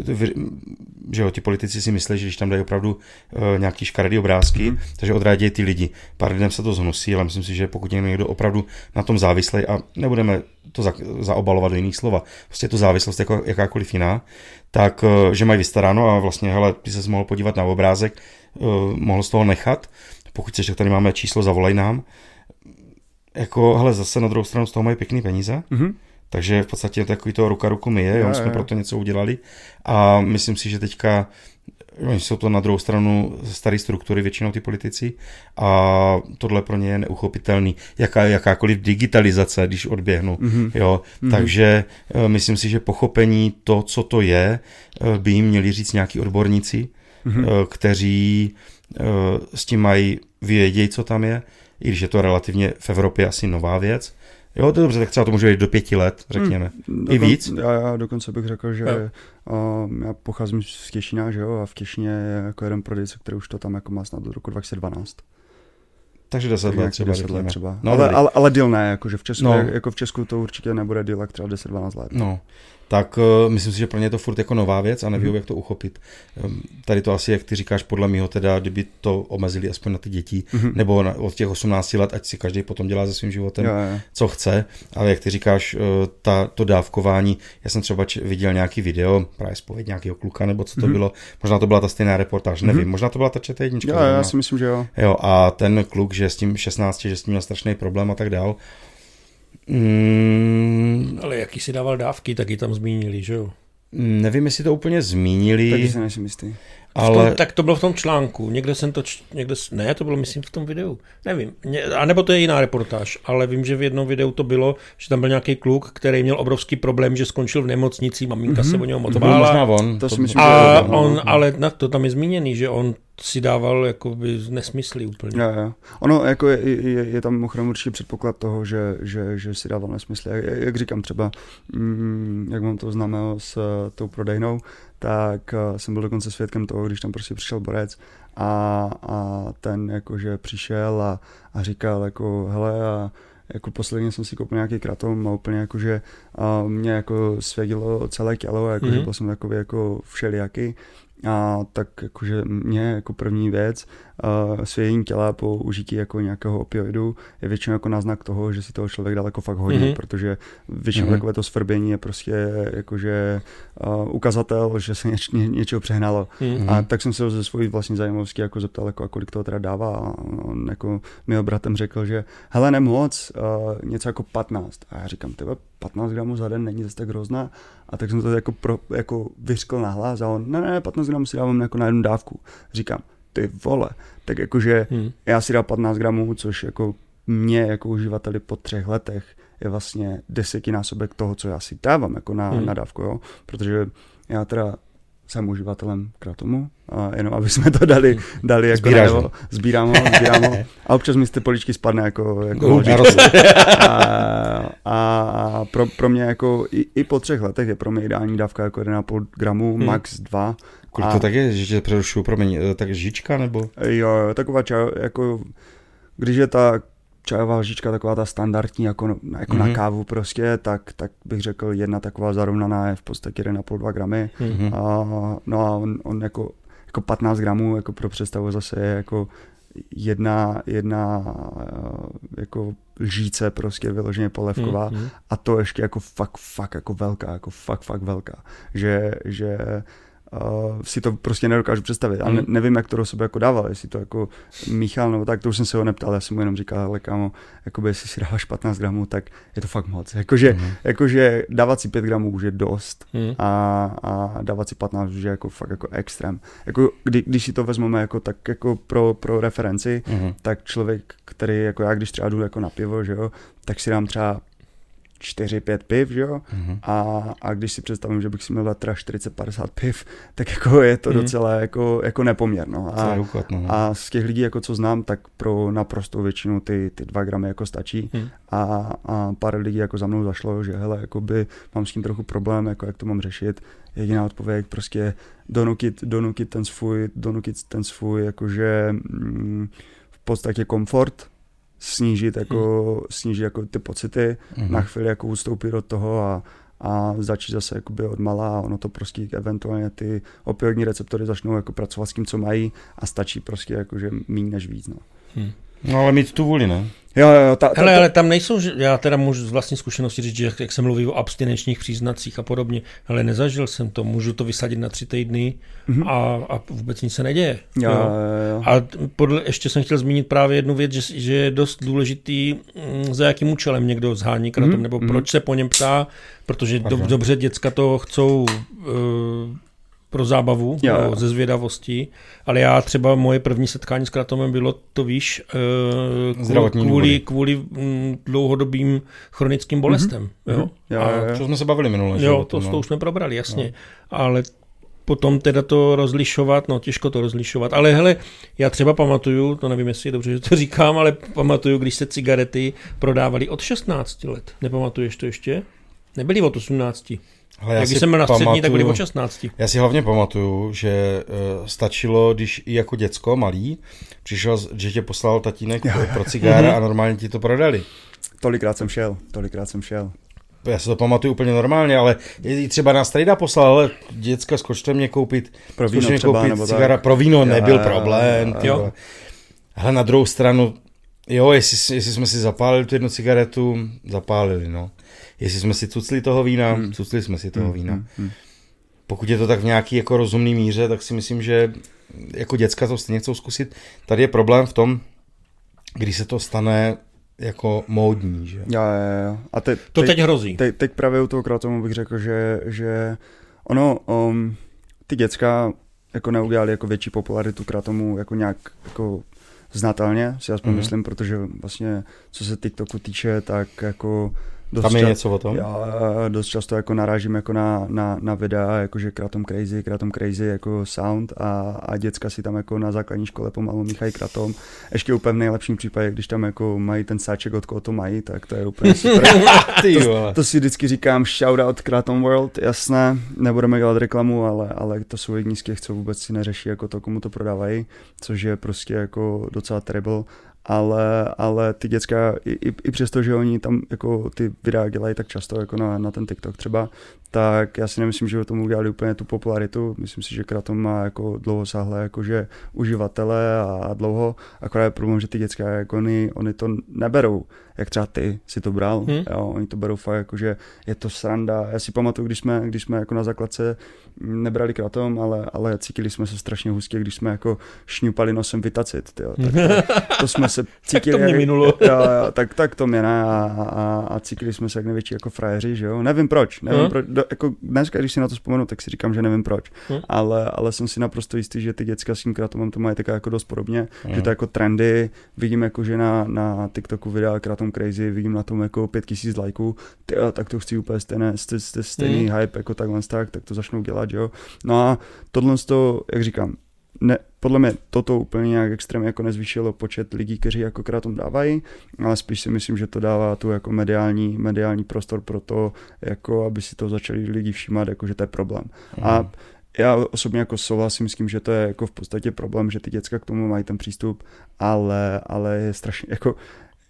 že jo, ti politici si myslí, že když tam dají opravdu uh, nějaký škaredý obrázky, mm-hmm. takže odrádějí ty lidi. Pár lidem se to zhnusí, ale myslím si, že pokud někdo opravdu na tom závislý a nebudeme to za, zaobalovat do jiných slova, prostě to závislost jako jakákoliv jiná, tak, uh, že mají vystaráno a vlastně, hele, ty se mohl podívat na obrázek, uh, mohl z toho nechat, pokud chceš, tak tady máme číslo, zavolej nám. Jako, hele, zase na druhou stranu z toho mají pěkný peníze, mm-hmm takže v podstatě takový to ruka ruku myje, jo, jsme proto něco udělali a myslím si, že teďka Oni jsou to na druhou stranu staré struktury, většinou ty politici, a tohle pro ně je neuchopitelný. Jaká, jakákoliv digitalizace, když odběhnu. Mm-hmm. Jo? Mm-hmm. Takže uh, myslím si, že pochopení to, co to je, uh, by jim měli říct nějaký odborníci, mm-hmm. kteří s tím mají vědět, co tam je, i když je to relativně v Evropě asi nová věc, Jo, to je dobře, tak třeba to může být do pěti let, řekněme. Hmm, dokon, I víc? Já, já dokonce bych řekl, že uh, já pocházím z Těšína, že jo, a v Těšině je jako jeden prodejce, který už to tam jako má snad do roku 2012. Takže 10 let třeba. 10 let třeba. No, ale, ale, ale deal ne, jako, že v Česku, no. jako v Česku to určitě nebude deal, jak třeba 10-12 let. No, tak uh, myslím si, že pro ně je to furt jako nová věc a nevím, mm. jak to uchopit. Um, tady to asi, jak ty říkáš, podle mého teda, kdyby to omezili aspoň na ty děti, mm. nebo na, od těch 18 let, ať si každý potom dělá se svým životem, jo, jo. co chce, ale jak ty říkáš, uh, ta, to dávkování, já jsem třeba č- viděl nějaký video, právě spověď nějakého kluka, nebo co to mm. bylo, možná to byla ta stejná reportáž, nevím, mm. možná to byla ta čete jednička. Jo, já si myslím, že jo. Jo, a ten kluk, že s tím 16, že s tím měl strašný problém a tak dál, Mm, ale jaký si dával dávky, tak ji tam zmínili, že jo? Nevím, jestli to úplně zmínili. Taky se nejsem jistý. Ale... Tom, tak to bylo v tom článku, někde jsem to, někde, ne, to bylo myslím v tom videu, nevím, a nebo to je jiná reportáž, ale vím, že v jednom videu to bylo, že tam byl nějaký kluk, který měl obrovský problém, že skončil v nemocnici, maminka mm-hmm. se o něho moc bála. Možná on. To si myslím, a že on, ale na, to tam je zmíněný, že on si dával jakoby nesmysly úplně. Jo, jo. Ono jako je, je, je tam mimochodem určitě předpoklad toho, že, že, že si dával nesmysly. Jak, jak říkám třeba, mm, jak mám to známého s uh, tou prodejnou, tak uh, jsem byl dokonce svědkem toho, když tam prostě přišel borec a, a ten jakože přišel a, a říkal jako hele a jako posledně jsem si koupil nějaký kratom a úplně jakože a mě jako svědilo celé tělo, jakože mm-hmm. byl jsem takový jako všelijaký a tak jakože mě jako první věc svědění těla po užití jako nějakého opioidu je většinou jako náznak toho, že si toho člověk daleko fakt hodí, mm-hmm. protože většinou mm-hmm. takové to svrbění je prostě jakože uh, ukazatel, že se něč, ně, něčeho přehnalo. Mm-hmm. A tak jsem se ze svojí vlastní zajímavosti jako zeptal, jako, a kolik toho teda dává a on jako mi bratem řekl, že hele nemoc, uh, něco jako 15. A já říkám, tebe 15 gramů za den není zase tak hrozná. A tak jsem to jako, pro, jako vyřkl hlas a on, ne, ne, 15 gramů si dávám jako na jednu dávku. Říkám, ty vole, tak jakože hmm. já si dám 15 gramů, což jako mě jako uživateli po třech letech je vlastně desetinásobek toho, co já si dávám jako na, hmm. na dávku, jo? protože já teda jsem uživatelem kratomu, a jenom aby jsme to dali, dali jako Sbíráš najevo, sbírám ho, sbírám ho a občas mi z ty poličky spadne jako, jako Uh, a, a, a pro, pro mě jako i, i, po třech letech je pro mě ideální dávka jako 1,5 gramů, hmm. max 2. Kolik to tak je, že přerušuju, promiň, tak žička nebo? Jo, taková čaj, jako, když je ta čajová lžička taková ta standardní, jako, jako mm-hmm. na mhm. kávu prostě, tak, tak bych řekl, jedna taková zarovnaná je v podstatě 1,5-2 gramy. Mm-hmm. A, no a on, on jako, jako 15 gramů, jako pro představu zase je jako jedna, jedna jako lžíce prostě vyloženě polevková mm-hmm. a to ještě jako fakt, fakt jako velká, jako fakt, fakt velká. Že, že uh, si to prostě nedokážu představit. A ne, hmm. nevím, jak to do sebe jako dával, jestli to jako míchal nebo tak, to už jsem se ho neptal, já jsem mu jenom říkal, ale kámo, jakoby, jestli si dáváš 15 gramů, tak je to fakt moc. Jakože, mm. jakože dávat si 5 gramů už je dost mm. a, a dávat si 15 už je jako fakt jako extrém. Jako, kdy, když si to vezmeme jako tak jako pro, pro referenci, mm. tak člověk, který jako já, když třeba jdu jako na pivo, že jo, tak si dám třeba 4-5 piv, že jo? Mm-hmm. A, a když si představím, že bych si měl dát teda 40-50 piv, tak jako je to mm-hmm. docela jako, jako nepoměrno. A, ukat, no. a z těch lidí, jako co znám, tak pro naprostou většinu ty, ty dva gramy jako stačí. Mm. A, a pár lidí jako za mnou zašlo, že hele, jakoby mám s tím trochu problém, jako jak to mám řešit. Jediná odpověď prostě donutit, donutit ten svůj, donutit ten svůj jakože mm, v podstatě komfort, snížit jako, hmm. snížit jako ty pocity, hmm. na chvíli jako ustoupit do toho a, a začít zase jakoby od malá a ono to prostě eventuálně ty opioidní receptory začnou jako pracovat s tím, co mají a stačí prostě jakože méně než víc. No. Hmm. No ale mít tu vůli, ne? Jo, jo, ta, ta, Hele, ale tam nejsou, já teda můžu z vlastní zkušenosti říct, že jak, jak se mluví o abstinenčních příznacích a podobně, ale nezažil jsem to, můžu to vysadit na tři týdny mm-hmm. a, a vůbec nic se neděje. Jo, jo. Jo, A podle, ještě jsem chtěl zmínit právě jednu věc, že, že je dost důležitý, mm, za jakým účelem někdo zhání kratom, mm-hmm. nebo mhm. proč se po něm ptá, protože do, dobře děcka to chcou uh, pro zábavu, jo, jo. ze zvědavosti, ale já třeba moje první setkání s kratomem bylo, to víš, uh, kvůli, kvůli mm, dlouhodobým chronickým bolestem. Mm-hmm. Jo? Jo, jo, jo. To jsme se bavili minule. Jo, to, no. to už jsme probrali, jasně. No. Ale potom teda to rozlišovat, no těžko to rozlišovat, ale hele, já třeba pamatuju, to nevím, jestli je dobře, že to říkám, ale pamatuju, když se cigarety prodávaly od 16 let. Nepamatuješ to ještě? Nebyly od 18. Ale já Jak jsem byl na střední, pamatuju, tak byli o 16. Já si hlavně pamatuju, že uh, stačilo, když i jako děcko malý, přišel, že tě poslal tatínek pro cigára a normálně ti to prodali. Tolikrát jsem šel, tolikrát jsem šel. Já si to pamatuju úplně normálně, ale i třeba na strejda poslal, ale děcka, zkočte mě koupit, pro víno mě třeba, koupit cigára, tak. pro víno nebyl problém. Jo. Ale na druhou stranu, jo, jestli, jestli jsme si zapálili tu jednu cigaretu, zapálili, no jestli jsme si cucli toho vína, hmm. cucli jsme si toho hmm. vína. Hmm. hmm. Pokud je to tak v nějaký jako rozumný míře, tak si myslím, že jako děcka to stejně chcou zkusit. Tady je problém v tom, když se to stane jako módní, že? Jo, jo, jo. A te, to teď, teď hrozí. Te, teď právě u toho kratomu bych řekl, že, že ono, um, ty děcka jako neudělali jako větší popularitu kratomu jako nějak jako znatelně, si aspoň mm-hmm. myslím, protože vlastně co se TikToku týče, tak jako dost Tam je ča- něco o tom? Já dost často jako narážím jako na, na, na videa, jakože Kratom Crazy, Kratom Crazy jako sound a, a děcka si tam jako na základní škole pomalu míchají Kratom. Ještě úplně v nejlepším případě, když tam jako mají ten sáček, od koho to mají, tak to je úplně super. Vole. To si vždycky říkám shoutout Kratom World, jasné, nebudeme dělat reklamu, ale, ale to jsou jedni z těch, co vůbec si neřeší jako to, komu to prodávají, což je prostě jako docela terrible ale, ale ty děcka, i, i, i přesto, že oni tam jako ty videa dělají tak často jako na, na ten TikTok třeba, tak já si nemyslím, že o tomu udělali úplně tu popularitu. Myslím si, že Kratom má jako dlouhosáhlé jakože uživatele a, a dlouho, akorát je problém, že ty děcka jako oni, oni to neberou, jak třeba ty si to bral, hmm. jo, oni to berou fakt jako, že je to sranda. Já si pamatuju, když jsme, když jsme jako na základce nebrali kratom, ale, ale cítili jsme se strašně hustě, když jsme jako šňupali nosem vitacit, tyjo. Tak to, to jsme se cítili, tak to mě jak, minulo. jo, jo, tak, tak to mě ne a, a, a cítili jsme se jak největší jako frajeři, že jo, nevím proč, nevím Hmm. proč, do, jako dneska, když si na to vzpomenu, tak si říkám, že nevím proč, Hmm. ale, ale jsem si naprosto jistý, že ty děcka s tím kratomem to mají tak jako dost podobně, Hmm. že to jako trendy, vidím jako, že na, na TikToku videa Kratom Crazy, vidím na tom jako 5000 lajků, tak to chci úplně stejné, stejný, stejný Hmm. hype jako takhle tak, tak to začnou dělat, jo. No a tohle to, jak říkám, ne, podle mě toto úplně nějak extrémně jako nezvýšilo počet lidí, kteří jako kratom dávají, ale spíš si myslím, že to dává tu jako mediální, mediální prostor pro to, jako aby si to začali lidi všímat, jako že to je problém. A já osobně jako souhlasím s tím, že to je jako v podstatě problém, že ty děcka k tomu mají ten přístup, ale, ale je strašně jako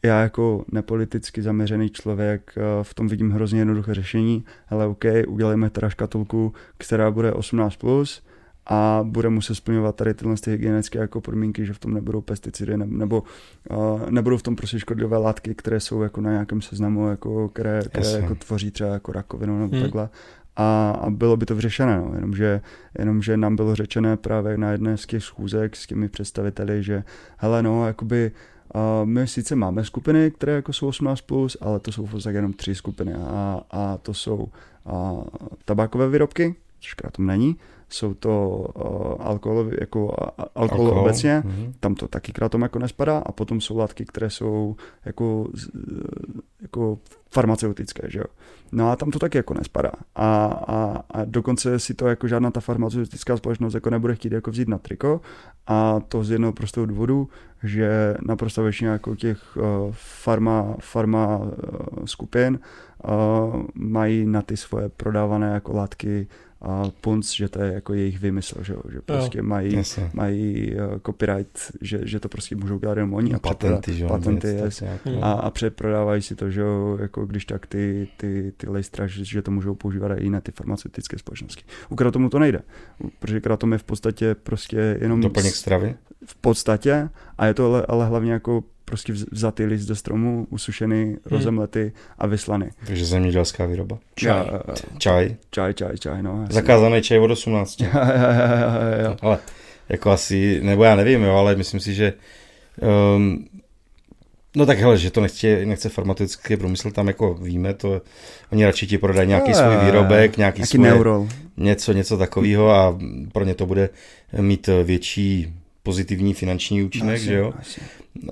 já jako nepoliticky zaměřený člověk eh, v tom vidím hrozně jednoduché řešení, ale OK, udělejme teda škatulku, která bude 18+, plus, a bude muset splňovat tady tyhle ty hygienické jako podmínky, že v tom nebudou pesticidy ne, nebo uh, nebudou v tom prostě škodlivé látky, které jsou jako na nějakém seznamu, jako, které, které Jasně. jako tvoří třeba jako rakovinu nebo Hmm. takhle. A, a bylo by to vyřešené, no. jenomže, jenomže nám bylo řečené právě na jedné z těch schůzek s těmi představiteli, že hele no, jakoby a my sice máme skupiny, které jako jsou 18+, plus, ale to jsou v podstatě jenom tři skupiny. A, a to jsou a, tabákové výrobky, což kratom není, jsou to uh, alkohol, jako alkohol, Alkohol, obecně, mhm. tam to taky kratom jako nespadá a potom jsou látky, které jsou jako, z- jako farmaceutické, že jo. No a tam to taky jako nespadá. A, a, a dokonce si to jako žádná ta farmaceutická společnost jako nebude chtít jako vzít na triko a to z jednoho prostého důvodu, že naprosto většina jako těch uh, farma, farma uh, skupin uh, mají na ty svoje prodávané jako látky a punc, že to je jako jejich vymysl, že, jo? že prostě mají, Jasně. mají uh, copyright, že, že to prostě můžou dělat jenom oni a Patenty, že jo, patenty něco yes. tak nějak, Hmm. no. a, a přeprodávají si to, že jo, jako když tak ty, ty, ty lejstra, že, že to můžou používat i jiné ty farmaceutické společnosti. U kratomu to nejde, protože kratom je v podstatě prostě jenom Doplněk stravy? v podstatě a je to ale, ale hlavně jako prostě vz- vzatý list ze stromu, usušený, rozemlety a vyslaný. Takže zemědělská výroba. Čaj. Čaj. Čaj, čaj, čaj, no. jasně. Zakázaný čaj od 18. Jo, jo, jo, jo. Ale jako asi, nebo já nevím, jo, ale myslím si, že um, no tak hele, že to nechce, nechce farmaceutický průmysl, tam jako víme, to oni radši ti prodají nějaký svůj výrobek, nějaký, Nějaký svoje, neurol. něco, něco takového a pro ně to bude mít větší pozitivní finanční účinek, Asi, že jo? asi.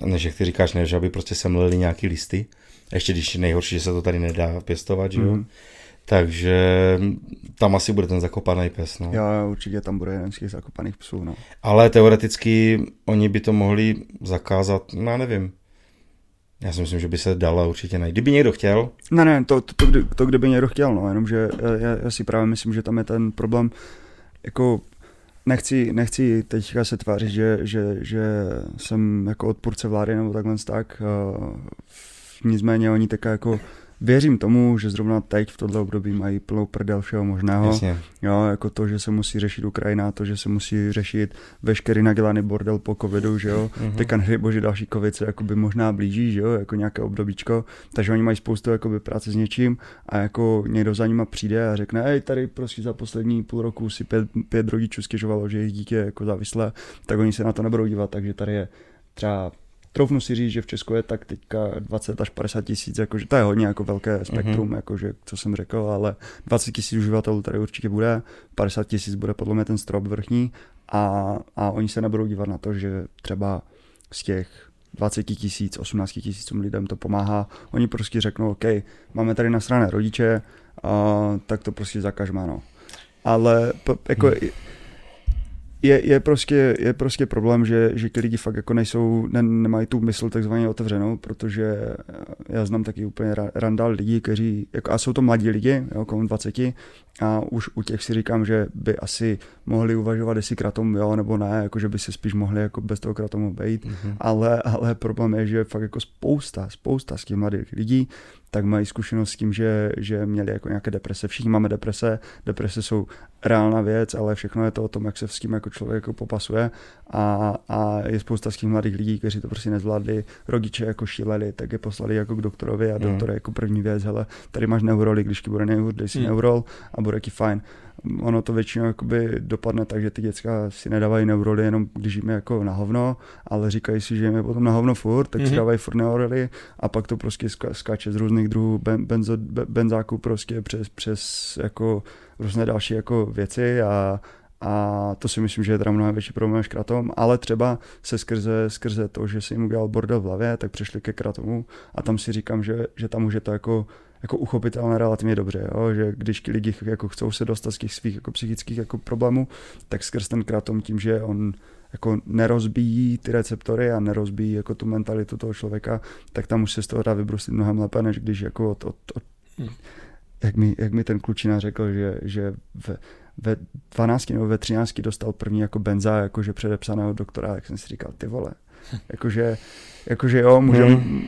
Než jak ty říkáš, ne, že aby prostě semleli nějaký listy. Ještě když nejhorší, že se to tady nedá pěstovat, že jo? Mhm. Takže tam asi bude ten zakopaný pes, no. Jo, určitě tam bude jeden z těch zakopaných psů, no. Ale teoreticky oni by to mohli zakázat, no já nevím. Já si myslím, že by se dala určitě najít. Kdyby někdo chtěl, Ne, ne, to, to, to, to kdyby někdo chtěl, no, jenomže já, já si právě myslím, že tam je ten problém, jako nechci, nechci teďka se tvářit, že, že, že jsem jako odpůrce vlády nebo takhle tak, nicméně oni tak jako věřím tomu, že zrovna teď v tohle období mají plnou prdel všeho možného. jasně, Jo, jako to, že se musí řešit Ukrajina, to, že se musí řešit veškerý nadělaný bordel po covidu, že jo. Mhm. Mm-hmm. Teďka bože další covid se jakoby možná blíží, že jo, jako nějaké obdobíčko, takže oni mají spoustu jakoby práce s něčím a jako někdo za nima přijde a řekne, hej, tady prostě za poslední půl roku si pět, pět rodičů stěžovalo, že jejich dítě je jako závislé, tak oni se na to nebudou dívat, takže tady je třeba Troufnu si říct, že v Česku je tak teďka 20 až 50 tisíc, jakože to je hodně jako velké spektrum, mm-hmm. jakože, co jsem řekl, ale 20 tisíc uživatelů tady určitě bude, 50 tisíc bude podle mě ten strop vrchní a, a oni se nebudou dívat na to, že třeba z těch 20 tisíc, 18 tisícům lidem to pomáhá. Oni prostě řeknou, OK, máme tady na straně rodiče, a tak to prostě zakažme, no. Ale jako, hmm je, je, prostě, je prostě problém, že, že ty lidi fakt jako nejsou, ne, nemají tu mysl takzvaně otevřenou, protože já znám taky úplně randál lidí, kteří, jako, a jsou to mladí lidi, jo, kolem 20, a už u těch si říkám, že by asi mohli uvažovat, jestli kratom jo nebo ne, jako že by se spíš mohli jako bez toho kratomu být, mm-hmm. ale, ale problém je, že fakt jako spousta, spousta z těch mladých lidí tak mají zkušenost s tím, že, že měli jako nějaké deprese. Všichni máme deprese, deprese jsou reálná věc, ale všechno je to o tom, jak se s tím jako člověk jako popasuje a, a je spousta z těch mladých lidí, kteří to prostě nezvládli, rodiče jako šíleli, tak je poslali jako k doktorovi a mm. doktor je jako první věc, hele, tady máš neuroli, když ti bude nejhůř, dej si mm. neurol a bude ti fajn ono to většinou jakoby dopadne tak, že ty děcka si nedávají neuroly jenom když jim jako na hovno, ale říkají si, že jim je potom na hovno furt, tak mm-hmm. si mhm. dávají furt neuroly a pak to prostě skáče z různých druhů benzo, benzáků prostě přes, přes jako různé další jako věci a, a to si myslím, že je teda mnohem větší problém než kratom, ale třeba se skrze, skrze to, že si jim udělal bordel v hlavě, tak přešli ke kratomu a tam si říkám, že, že tam už je to jako jako uchopitelné relativně dobře, jo? že když lidi jako chcou se dostat z těch svých jako psychických jako problémů, tak skrz ten kratom tím, že on jako nerozbíjí ty receptory a nerozbíjí jako tu mentalitu toho člověka, tak tam už se z toho dá vybrusit mnohem lépe, než když jako od, od, od hmm. Jak, mi, jak mi ten klučina řekl, že, že ve, ve 12 nebo ve 13 dostal první jako benza, jakože předepsaného doktora, jak jsem si říkal, ty vole, jakože, jakože jo, můžeme, hmm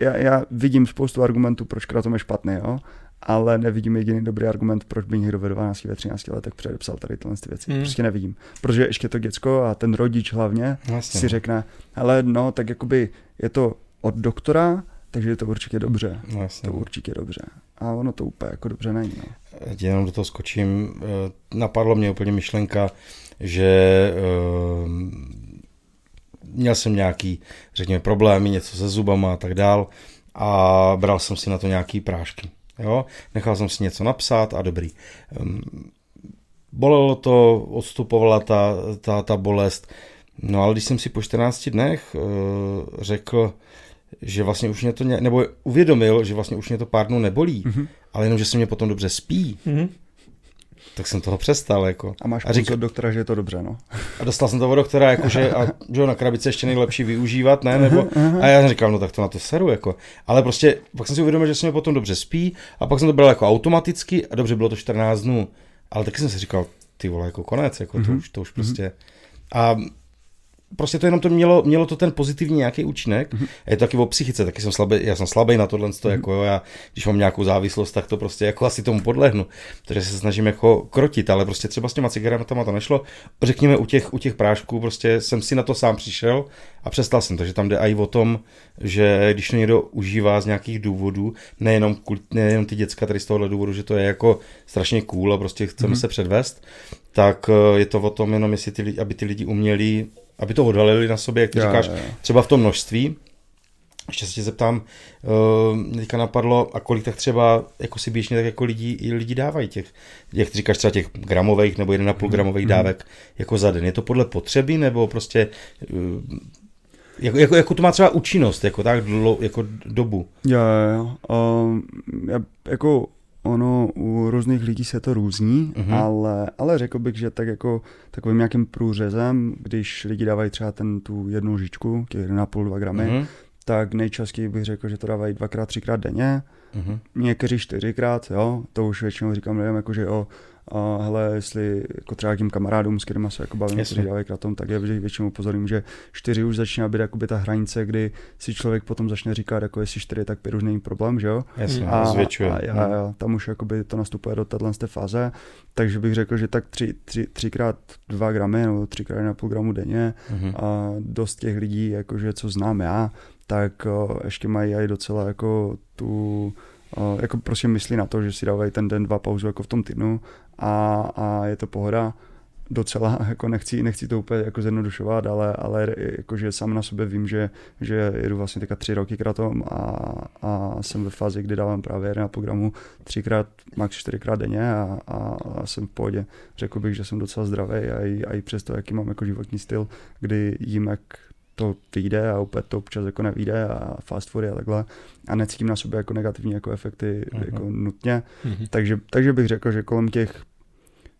já, já vidím spoustu argumentů, proč kratom je špatný, jo? ale nevidím jediný dobrý argument, proč by někdo ve 12, ve 13 letech předepsal tady tyhle věci. Hmm. Prostě nevidím. Protože ještě to děcko a ten rodič hlavně vlastně. si řekne, ale no, tak jakoby je to od doktora, takže je to určitě dobře. Vlastně. To určitě dobře. A ono to úplně jako dobře není. No. Jenom do toho skočím. Eh, napadlo mě úplně myšlenka, že eh, měl jsem nějaký, řekněme, problémy, něco se zubama a tak dál a bral jsem si na to nějaký prášky. Jo? Nechal jsem si něco napsat a dobrý. Um, bolelo to, odstupovala ta, ta, ta bolest, no ale když jsem si po 14 dnech uh, řekl, že vlastně už mě to, ně, nebo uvědomil, že vlastně už mě to pár dnů nebolí, mm-hmm. ale jenom, že se mě potom dobře spí, mm-hmm tak jsem toho přestal. Jako. A máš a řík... od doktora, že je to dobře, no. A dostal jsem to od doktora, jako, že, a, že na krabice ještě nejlepší využívat, ne? Nebo, uh-huh, uh-huh. A já jsem říkal, no tak to na to seru, jako. Ale prostě pak jsem si uvědomil, že se mě potom dobře spí a pak jsem to bral jako automaticky a dobře, bylo to 14 dnů. Ale taky jsem si říkal, ty vole, jako konec, jako uh-huh. to, už, to už prostě. A prostě to jenom to mělo, mělo to ten pozitivní nějaký účinek. Mm-hmm. A je to taky o psychice, taky jsem slabý, já jsem slabý na tohle, mm-hmm. jako jo, já, když mám nějakou závislost, tak to prostě jako asi tomu podlehnu. Takže se snažím jako krotit, ale prostě třeba s těma cigaretama to nešlo. Řekněme u těch, u těch prášků, prostě jsem si na to sám přišel a přestal jsem, takže tam jde i o tom, že když to někdo užívá z nějakých důvodů, nejenom, nejenom ty děcka tady z tohohle důvodu, že to je jako strašně cool a prostě chceme mm-hmm. se předvést, tak eh, je to o tom jenom, jestli ty, aby ty lidi uměli aby to odhalili na sobě, jak ty já, říkáš, já. třeba v tom množství. Ještě se tě zeptám, uh, mě teďka napadlo, a kolik tak třeba jako si běžně tak jako lidi, lidi dávají těch, jak ty říkáš třeba těch gramových nebo 1,5 mm. gramových mm. dávek jako za den. Je to podle potřeby nebo prostě uh, jako, jako, jako to má třeba účinnost, jako tak dlo, jako dobu? Jo, jo, um, já, jako ono u různých lidí se to různí, mm-hmm. ale, ale řekl bych, že tak jako takovým nějakým průřezem, když lidi dávají třeba ten, tu jednu lžičku, těch 1,5-2 gramy, mm-hmm. tak nejčastěji bych řekl, že to dávají dvakrát, třikrát denně, mm-hmm. někteří čtyřikrát, jo, to už většinou říkám lidem, jako že jo, a hele, jestli jako třeba tím kamarádům, s kterými se jako bavím, kteří dávají kratom, tak je většinou upozorím, že čtyři už začíná být jakoby ta hranice, kdy si člověk potom začne říkat, jako jestli čtyři, tak pět už není problém, že jo? Jasně, a, zvětšuje. A, a, a, tam už jakoby to nastupuje do téhle fáze, takže bych řekl, že tak tři, tři, třikrát dva gramy nebo třikrát na půl gramu denně mm-hmm. a dost těch lidí, jakože co znám já, tak o, ještě mají i docela jako tu jako prostě myslí na to, že si dávají ten den dva pauzu jako v tom týdnu a, a je to pohoda docela, jako nechci, nechci to úplně jako zjednodušovat, ale, ale jakože sám na sobě vím, že, že jedu vlastně teďka tři roky kratom a, a jsem ve fázi, kdy dávám právě na programu třikrát, max čtyřikrát denně a, a, a, jsem v pohodě. Řekl bych, že jsem docela zdravý a i, a i přesto, jaký mám jako životní styl, kdy jím jak to vyjde a opět to občas jako nevíde a fast foody a takhle a necítím na sobě jako negativní jako efekty uh-huh. jako nutně, uh-huh. takže, takže bych řekl, že kolem těch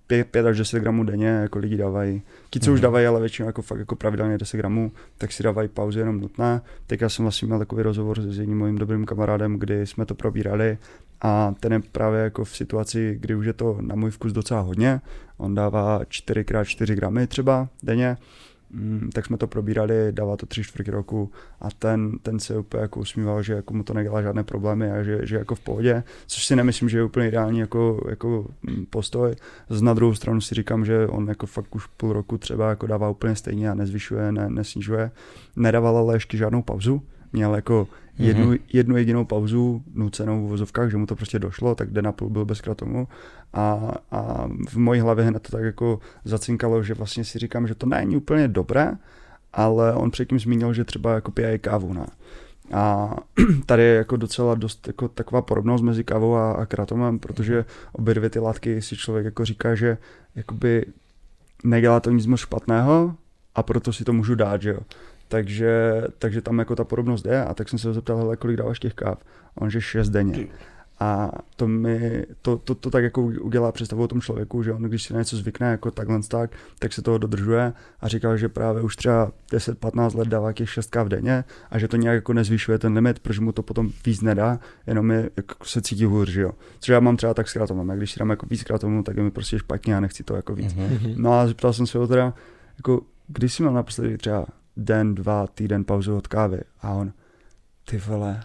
5, 5 až 10 gramů denně jako lidi dávají. Ti, co mm. už mhm. dávají, ale většinou jako fakt jako pravidelně 10 gramů, tak si dávají pauzy jenom nutné. Teď já jsem vlastně měl takový rozhovor s jedním mojím dobrým kamarádem, kdy jsme to probírali a ten je právě jako v situaci, kdy už je to na můj vkus docela hodně. On dává 4x4 gramy třeba denně Mm, tak jsme to probírali, dává to tři čtvrtky roku a ten, ten se úplně jako usmíval, že jako mu to nedělá žádné problémy a že, že jako v pohodě, což si nemyslím, že je úplně ideální jako, jako mm, postoj. Z na druhou stranu si říkám, že on jako fakt už půl roku třeba jako dává úplně stejně a nezvyšuje, ne, nesnižuje. Nedával ale ještě žádnou pauzu, měl jako jednu, mm-hmm. jednu jedinou pauzu nucenou v vozovkách, že mu to prostě došlo, tak den a půl byl bez kratomu a, a v mojí hlavě hned to tak jako zacinkalo, že vlastně si říkám, že to není úplně dobré, ale on předtím zmínil, že třeba jako pije kávu, ne? A tady je jako docela dost jako taková podobnost mezi kávou a, a kratomem, protože obě dvě ty látky si člověk jako říká, že jakoby nedělá to nic moc špatného a proto si to můžu dát, že jo. Takže, takže tam jako ta podobnost je a tak jsem se ho zeptal, hele, kolik dáváš těch káv? A on, že šest denně. A to mi, to, to, to, tak jako udělá představu o tom člověku, že on když si na něco zvykne jako takhle tak, tak se toho dodržuje a říkal, že právě už třeba 10-15 let dává těch 6 káv denně a že to nějak jako nezvyšuje ten limit, protože mu to potom víc nedá, jenom je, jako se cítí hůř, že jo. Což já mám třeba tak a když si dám jako víc kratomu, tak je mi prostě špatně a nechci to jako víc. Mm-hmm. No a zeptal jsem se ho teda, jako, když jsi měl naposledy třeba den, dva, týden pauzu od kávy. A on, ty vole,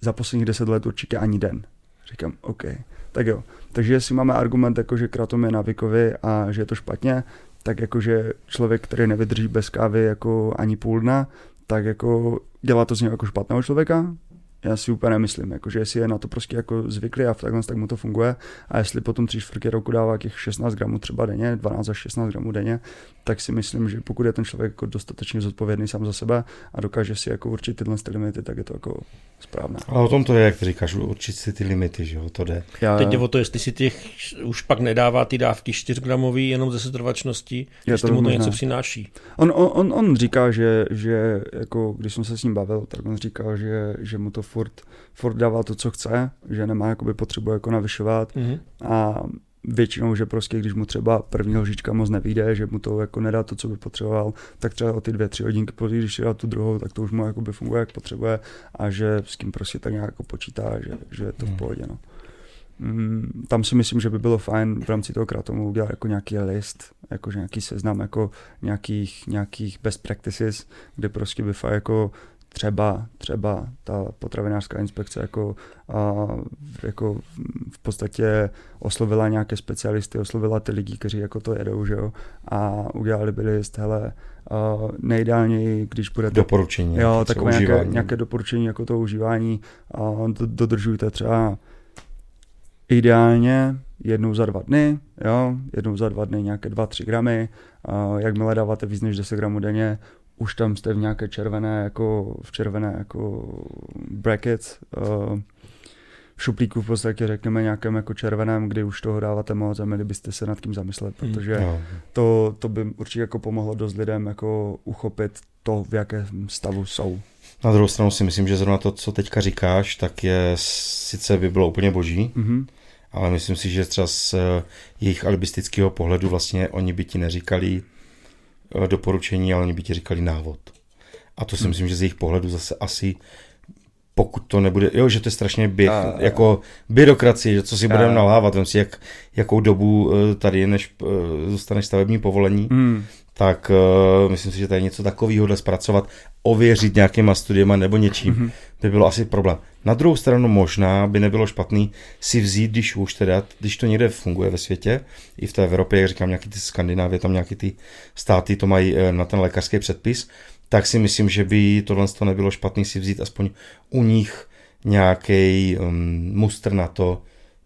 za posledních deset let určitě ani den. Říkám, OK, tak jo. Takže jestli máme argument, jako že kratom je navykový a že je to špatně, tak jakože člověk, který nevydrží bez kávy jako ani půl dna, tak jako dělá to z něho jako špatného člověka, já si úplně nemyslím, jakože jestli je na to prostě jako zvyklý a takhle tak mu to funguje a jestli potom tři čtvrtě roku dává těch 16 gramů třeba denně, 12 až 16 gramů denně, tak si myslím, že pokud je ten člověk jako dostatečně zodpovědný sám za sebe a dokáže si jako určit tyhle ty limity, tak je to jako správné. Ale o tom to je, jak ty říkáš, určit si ty limity, že jo, to jde. Já... Teď je o to, jestli si těch už pak nedává ty dávky 4 gramový jenom ze setrvačnosti, jestli mu to něco přináší. On, on, on, on říká, že, že jako, když jsem se s ním bavil, tak on říkal, že, že mu to furt, furt dává to, co chce, že nemá jakoby potřebu jako navyšovat mm-hmm. a většinou, že prostě když mu třeba první lžička moc nevíde, že mu to jako nedá to, co by potřeboval, tak třeba o ty dvě, tři hodinky později, když si dá tu druhou, tak to už mu jakoby funguje, jak potřebuje a že s kým prostě tak nějak jako počítá, že, že je to v mhm. pohodě. No. Mm, tam si myslím, že by bylo fajn v rámci toho kratomu udělat jako nějaký list, jakože nějaký seznam jako nějakých, nějakých best practices, kde prostě by fakt jako třeba, třeba ta potravinářská inspekce jako, a, jako v podstatě oslovila nějaké specialisty, oslovila ty lidi, kteří jako to jedou, že jo, a udělali by list, hele, nejideálněji, když bude Doporučení. Jo, takové nějaké, nějaké doporučení jako to užívání, a dodržujte třeba ideálně jednou za dva dny, jo, jednou za dva dny nějaké 2-3 gramy, a jakmile dáváte víc než 10 gramů denně, už tam jste v nějaké červené, jako v červené jako brackets, uh, v šuplíku v podstatě řekněme nějakém jako červeném, kdy už toho dáváte moc a měli byste se nad tím zamyslet, hmm. protože mm, to, to by určitě jako pomohlo dost lidem jako uchopit to, v jakém stavu jsou. Na druhou stranu si myslím, že zrovna to, co teďka říkáš, tak je sice by bylo úplně boží, mm-hmm. ale myslím si, že třeba z eh, jejich alibistického pohledu vlastně oni by ti neříkali, doporučení, ale oni by ti říkali návod. A to si hmm. myslím, že z jejich pohledu zase asi pokud to nebude, jo, že to je strašně běh, a, jako byrokracie, že co si budeme nalávat, vem si, jak, jakou dobu eh, tady, než eh, dostaneš stavební povolení, hmm. Tak uh, myslím si, že tady něco takového zpracovat, ověřit nějakýma studiema nebo něčím, hmm. by bylo asi problém. Na druhou stranu možná by nebylo špatný si vzít, když už teda, když to někde funguje ve světě, i v té Evropě, jak říkám, nějaký ty Skandinávie, tam nějaký ty státy to mají eh, na ten lékařský předpis, tak si myslím, že by tohle to nebylo špatný si vzít aspoň u nich nějaký um, mustr na to,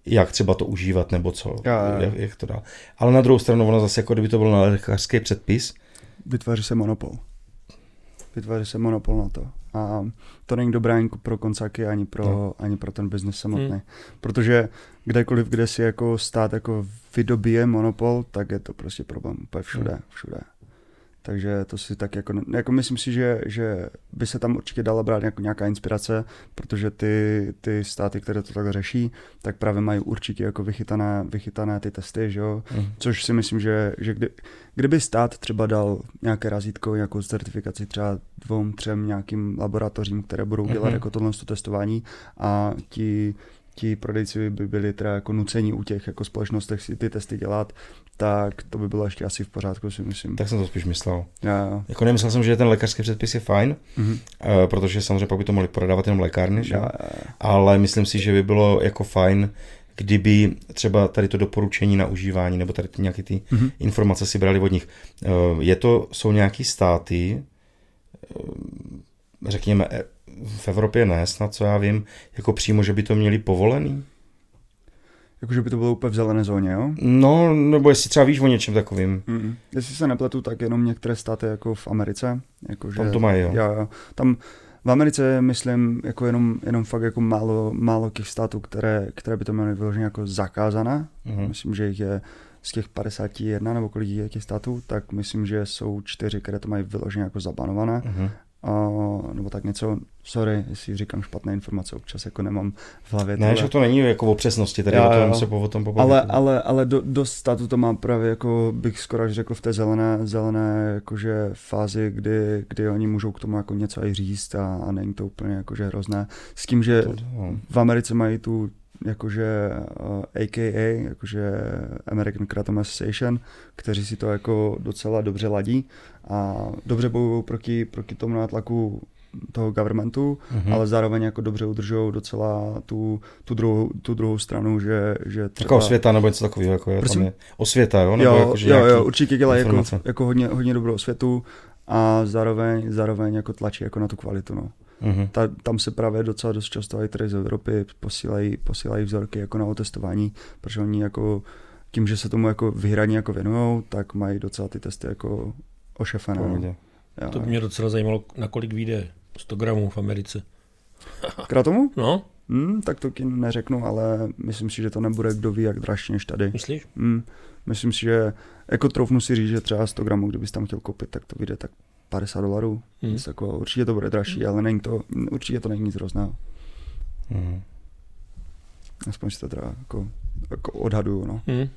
jak třeba to užívat nebo co, já, já. Jak, jak to dá. Ale na druhou stranu ono zase, jako kdyby to byl na lékařský předpis. Vytváří se monopol. Vytváří se monopol na to. A to není dobré ani pro koncáky, ani pro, no. ani pro ten biznis samotný. Hmm. Protože kdekoliv, kde si jako stát jako vydobije monopol, tak je to prostě problém úplně všude, hmm. všude. Takže to si tak jako, jako myslím si, že, že by se tam určitě dala brát jako nějaká inspirace, protože ty, ty státy, které to tak řeší, tak právě mají určitě jako vychytané, vychytané ty testy, že jo? Mm. Což si myslím, že, že kdy, kdyby stát třeba dal nějaké razítko, nějakou certifikaci třeba dvou, třem nějakým laboratořím, které budou dělat mm-hmm. jako tohle testování a ti ti prodejci by byli teda jako nuceni u těch jako společnostech si ty testy dělat, tak to by bylo ještě asi v pořádku, si myslím. Tak jsem to spíš myslel. Já, já. Jako nemyslel jsem, že ten lékařský předpis je fajn, mm-hmm. uh, protože samozřejmě pak by to mohli prodávat jenom lékárny, že? Já, já. ale myslím si, že by bylo jako fajn, kdyby třeba tady to doporučení na užívání nebo tady nějaké ty mm-hmm. informace si brali od nich. Uh, je to, jsou nějaký státy, uh, řekněme, v Evropě ne, snad co já vím, jako přímo, že by to měli povolený? Jakože by to bylo úplně v zelené zóně, jo? No, nebo jestli třeba víš o něčem takovým. Mm. Jestli se nepletu, tak jenom některé státy jako v Americe. Jakože, tam to mají, jo? Jo, jo. Tam v Americe myslím jako jenom, jenom fakt jako málo, málo těch států, které, které by to měly vyloženě jako zakázané. Mm. Myslím, že jich je z těch 51 nebo kolik je těch států, tak myslím, že jsou čtyři, které to mají vyloženě jako zabanované. Mm uh, nebo tak něco, sorry, jestli říkám špatné informace, občas jako nemám v hlavě. Ne, že to není jako o přesnosti, tady já, o tom se po tom Ale, ale, ale do, do statu to má právě, jako bych skoro až řekl v té zelené, zelené jakože fázi, kdy, kdy oni můžou k tomu jako něco i říct a, a není to úplně jakože hrozné. S tím, že to, no. v Americe mají tu jakože uh, AKA, jakože American Kratom Association, kteří si to jako docela dobře ladí a dobře bojují proti, proti tomu nátlaku toho governmentu, mm-hmm. ale zároveň jako dobře udržují docela tu, tu, druhou, tu druhou stranu, že, že třeba... Jako osvěta nebo něco takového, jako je, tam je osvěta, jo? Nebo jo, jako, že jo, jo, určitě dělají jako, jako hodně, hodně dobrou osvětu a zároveň, zároveň jako tlačí jako na tu kvalitu, no. Mm-hmm. Ta, tam se právě docela dost často i tady z Evropy posílají, posílají vzorky jako na otestování, protože oni jako tím, že se tomu jako vyhraní jako věnují, tak mají docela ty testy jako ošefené. No. To by mě docela zajímalo, na kolik vyjde 100 gramů v Americe. Kratomu? No. Hmm, tak to ti neřeknu, ale myslím si, že to nebude kdo ví jak dražší než tady. Myslíš? Hmm, myslím si, že jako troufnu si říct, že třeba 100 gramů, kdybys tam chtěl koupit, tak to vyjde tak 50 dolarů. Hmm. Jako, určitě to bude dražší, hmm. ale není to, určitě to není nic hrozného. Hmm. Aspoň si to teda jako, jako odhaduju, no. Hmm.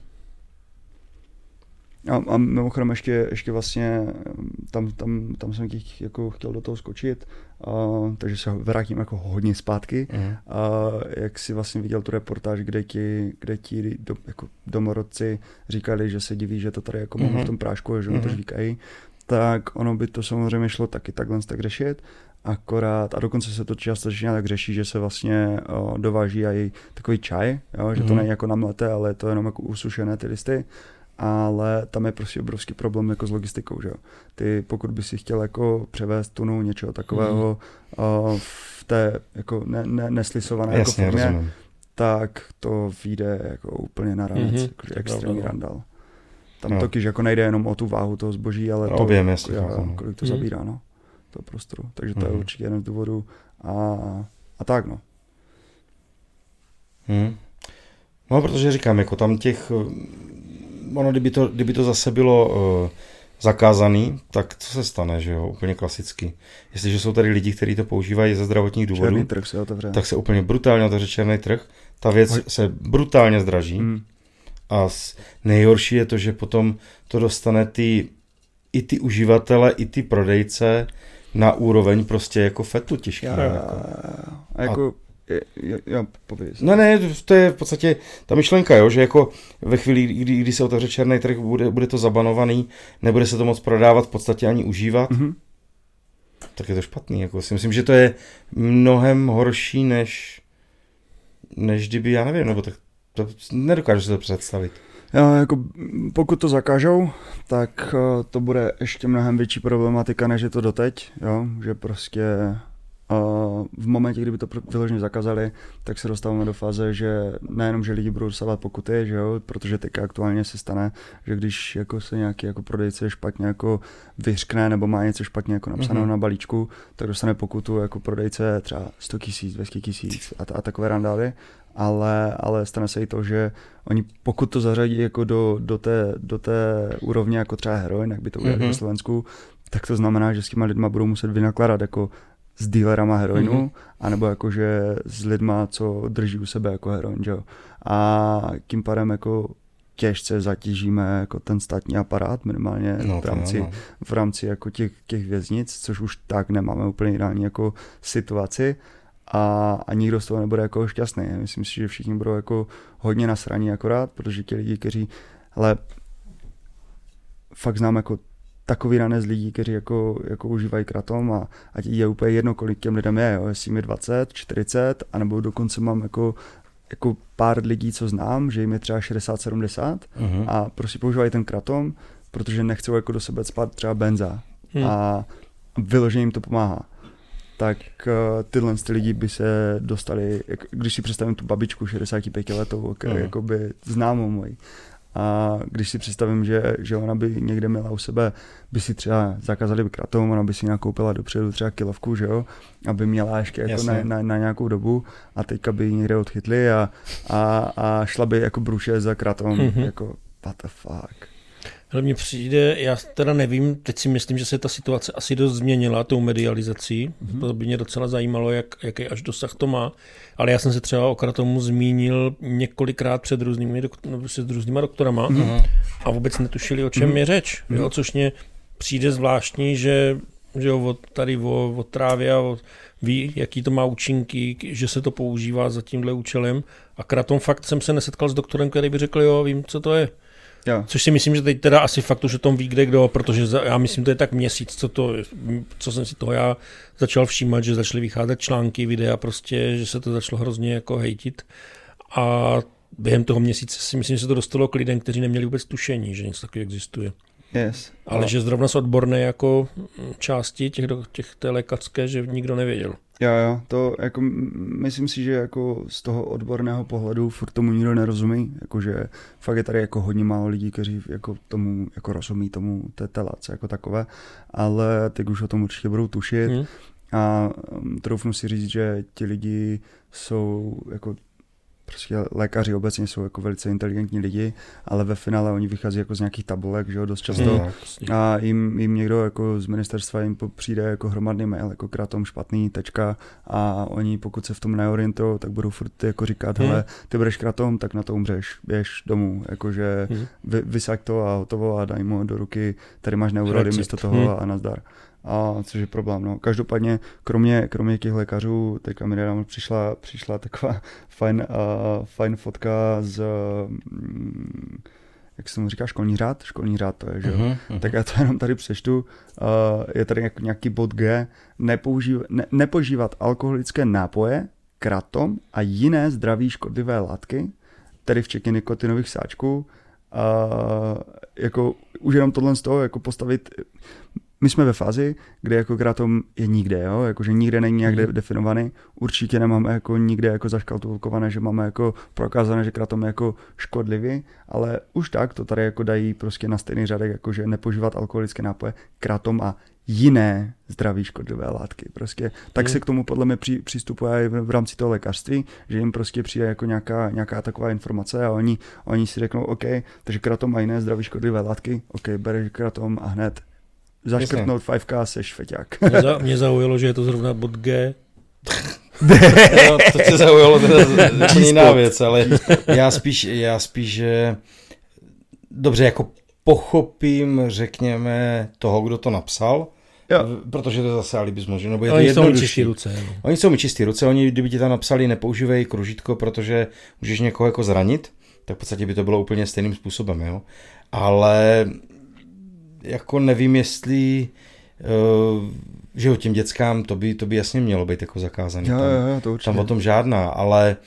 A, a mimochodem ještě, ještě vlastně tam, tam, tam jsem těch, jako chtěl do toho skočit, a, takže se vrátím jako hodně zpátky. Mm. A, jak si vlastně viděl tu reportáž, kde ti, kde ti do, jako domorodci říkali, že se diví, že to tady jako mm. v tom prášku, že mm. to žvíkají, tak ono by to samozřejmě šlo taky takhle tak řešit, akorát, a dokonce se to částečně tak řeší, že se vlastně o, dováží i takový čaj, jo, že mm. to mhm. není jako namleté, ale je to jenom jako usušené ty listy, ale tam je prostě obrovský problém jako s logistikou, že jo. Ty, pokud by si chtěl jako převést tunu něčeho takového mm. o, v té jako ne, ne, neslisované jako Jasně, jako formě, rozumím. tak to vyjde jako úplně na rámec, mm-hmm. jako, extrémní no. randal. Tam no. totiž jako nejde jenom o tu váhu toho zboží, ale to, objem, jasně, já, no. kolik to mm. zabírá, no, to prostoru. Takže to mm. je mhm. určitě jeden z důvodů. A, a tak, no. Hmm. No, protože říkám, jako tam těch, ono, kdyby to, kdyby to zase bylo uh, zakázaný, tak co se stane, že jo, úplně klasicky. Jestliže jsou tady lidi, kteří to používají ze zdravotních důvodů, černý trh se otevře. tak se úplně brutálně otevře černý trh, ta věc Oj. se brutálně zdraží. Hmm a nejhorší je to, že potom to dostane ty, i ty uživatele, i ty prodejce na úroveň prostě jako fetu těžký. Já, jako. A jako já, já pověz. No ne, to je v podstatě ta myšlenka, jo, že jako ve chvíli, kdy, kdy se otevře černý trh, bude, bude to zabanovaný, nebude se to moc prodávat, v podstatě ani užívat, mm-hmm. tak je to špatný. Jako si myslím, že to je mnohem horší, než, než kdyby, já nevím, nebo tak to nedokážu si to představit. Já, jako, pokud to zakážou, tak uh, to bude ještě mnohem větší problematika, než je to doteď, jo? že prostě uh, v momentě, kdyby to vyloženě zakázali, tak se dostáváme do fáze, že nejenom, že lidi budou dostávat pokuty, že jo, protože teď aktuálně se stane, že když jako se nějaký jako prodejce špatně jako vyřkne nebo má něco špatně jako napsáno mm-hmm. na balíčku, tak dostane pokutu jako prodejce třeba 100 tisíc, 200 tisíc a, a takové randály ale, ale stane se i to, že oni pokud to zařadí jako do, do, té, do té úrovně jako třeba heroin, jak by to udělali mm-hmm. Slovensku, tak to znamená, že s těma lidma budou muset vynakladat jako s dílerama heroinu, mm-hmm. anebo jakože s lidma, co drží u sebe jako heroin, že jo. A tím pádem jako těžce zatížíme jako ten státní aparát, minimálně no, v rámci, no. v rámci jako těch, těch věznic, což už tak nemáme úplně ideální jako situaci a, a nikdo z toho nebude jako šťastný. Myslím si, že všichni budou jako hodně nasraní akorát, protože ti lidi, kteří, ale fakt znám jako takový ranec lidí, kteří jako, jako užívají kratom a, a je úplně jedno, kolik těm lidem je, jo, jestli mi 20, 40, anebo dokonce mám jako, jako pár lidí, co znám, že jim je třeba 60, 70 uh-huh. a prostě používají ten kratom, protože nechcou jako do sebe spát třeba benza hmm. a vyloženě jim to pomáhá tak uh, tyhle ty lidi by se dostali, když si představím tu babičku 65 letou, uh-huh. jakoby známou moji, a když si představím, že, že ona by někde měla u sebe, by si třeba zakázali by kratom, ona by si nakoupila dopředu třeba kilovku, že jo, aby měla ještě jako na, na, na, nějakou dobu a teďka by ji někde odchytli a, a, a šla by jako bruše za kratom, mm-hmm. jako what the fuck. Ale mně přijde, já teda nevím, teď si myslím, že se ta situace asi dost změnila tou medializací. Mm-hmm. To by mě docela zajímalo, jak, jaký až dosah to má. Ale já jsem se třeba o tomu zmínil několikrát před různými, no, s různýma doktorama mm-hmm. a vůbec netušili, o čem mm-hmm. je řeč. Mm-hmm. Jo, což mě přijde zvláštní, že, že jo, tady o, o trávě a o, ví, jaký to má účinky, že se to používá za tímhle účelem. A kratom fakt jsem se nesetkal s doktorem, který by řekl, jo, vím, co to je. Jo. Což si myslím, že teď teda asi fakt už o tom ví kde kdo, protože za, já myslím, to je tak měsíc, co, to, co jsem si toho já začal všímat, že začaly vycházet články, videa prostě, že se to začalo hrozně jako hejtit. A během toho měsíce si myslím, že se to dostalo k lidem, kteří neměli vůbec tušení, že něco takového existuje. Yes. Ale no. že zrovna z odborné jako části těch, těch té lékařské, že nikdo nevěděl. Jo, jo, to jako myslím si, že jako z toho odborného pohledu furt tomu nikdo nerozumí, jakože fakt je tady jako hodně málo lidí, kteří jako tomu jako rozumí tomu té telace jako takové, ale teď už o tom určitě budou tušit hmm. a um, troufnu si říct, že ti lidi jsou jako prostě lékaři obecně jsou jako velice inteligentní lidi, ale ve finále oni vychází jako z nějakých tabulek, že jo, dost často. Mm, a jim, jim někdo jako z ministerstva jim přijde jako hromadný mail, jako kratom špatný, tečka a oni pokud se v tom neorientují, tak budou furt jako říkat, mm. hele, ty budeš kratom, tak na to umřeš, běž domů, jakože mm. vy, vysaď to a hotovo a daj mu do ruky, tady máš neurody místo toho mm. a nazdar a což je problém. No. Každopádně, kromě, kromě těch lékařů, teďka mi nedávno přišla, přišla taková fajn, uh, fajn fotka z, um, jak se tomu říká, školní řád? Školní řád to je, že jo? Uh-huh, uh-huh. Tak já to jenom tady přečtu. Uh, je tady nějaký bod G. Nepoužív, ne, nepožívat alkoholické nápoje, kratom a jiné zdraví škodlivé látky, tedy včetně nikotinových sáčků, uh, jako už jenom tohle z toho jako postavit my jsme ve fázi, kde jako kratom je nikde, jo? Jako, že nikde není nějak mm. definovaný. Určitě nemáme jako nikde jako zaškatulkované, že máme jako prokázané, že kratom je jako škodlivý, ale už tak to tady jako dají prostě na stejný řadek, jako že nepožívat alkoholické nápoje, kratom a jiné zdraví škodlivé látky. Prostě tak mm. se k tomu podle mě při, přistupuje v, v rámci toho lékařství, že jim prostě přijde jako nějaká, nějaká taková informace a oni, oni si řeknou, OK, takže kratom a jiné zdraví škodlivé látky, OK, bereš kratom a hned zaškrtnout 5K seš feťák. Mě, za, mě zaujalo, že je to zrovna bod G. no, to tě zaujalo, to je jiná věc, ale já spíš, já spíš, že dobře, jako pochopím, řekněme, toho, kdo to napsal, Jo. Protože to je zase alibismus, že? Nebo je oni to jsou mi čistý ruce. No. Oni jsou mi čistý ruce, oni kdyby ti tam napsali nepoužívej kružítko, protože můžeš někoho jako zranit, tak v podstatě by to bylo úplně stejným způsobem, jo. Ale jako nevím, jestli uh, že jo, těm dětskám to by, to by jasně mělo být jako zakázané. Jo, tam, jo, jo, to určitě. tam o tom žádná, ale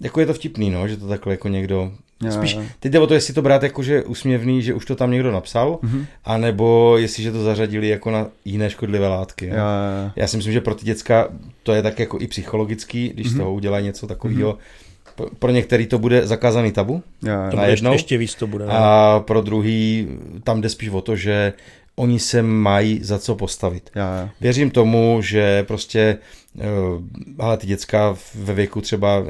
jako je to vtipný, no, že to takhle jako někdo Já, Spíš, já. teď jde o to, jestli to brát jako, že úsměvný, že už to tam někdo napsal, Mhm. anebo jestli, že to zařadili jako na jiné škodlivé látky. jo. Já, já, já. Já si myslím, že pro ty děcka to je tak jako i psychologický, když z Mhm. toho udělají něco takového. Pro- Pro některý to bude zakázaný tabu já, To bude ještě, najednou. ještě víc to bude. no. a pro druhý tam jde spíš o to, že oni se mají za co postavit. já, já. Věřím tomu, že prostě ale ty děcka ve věku třeba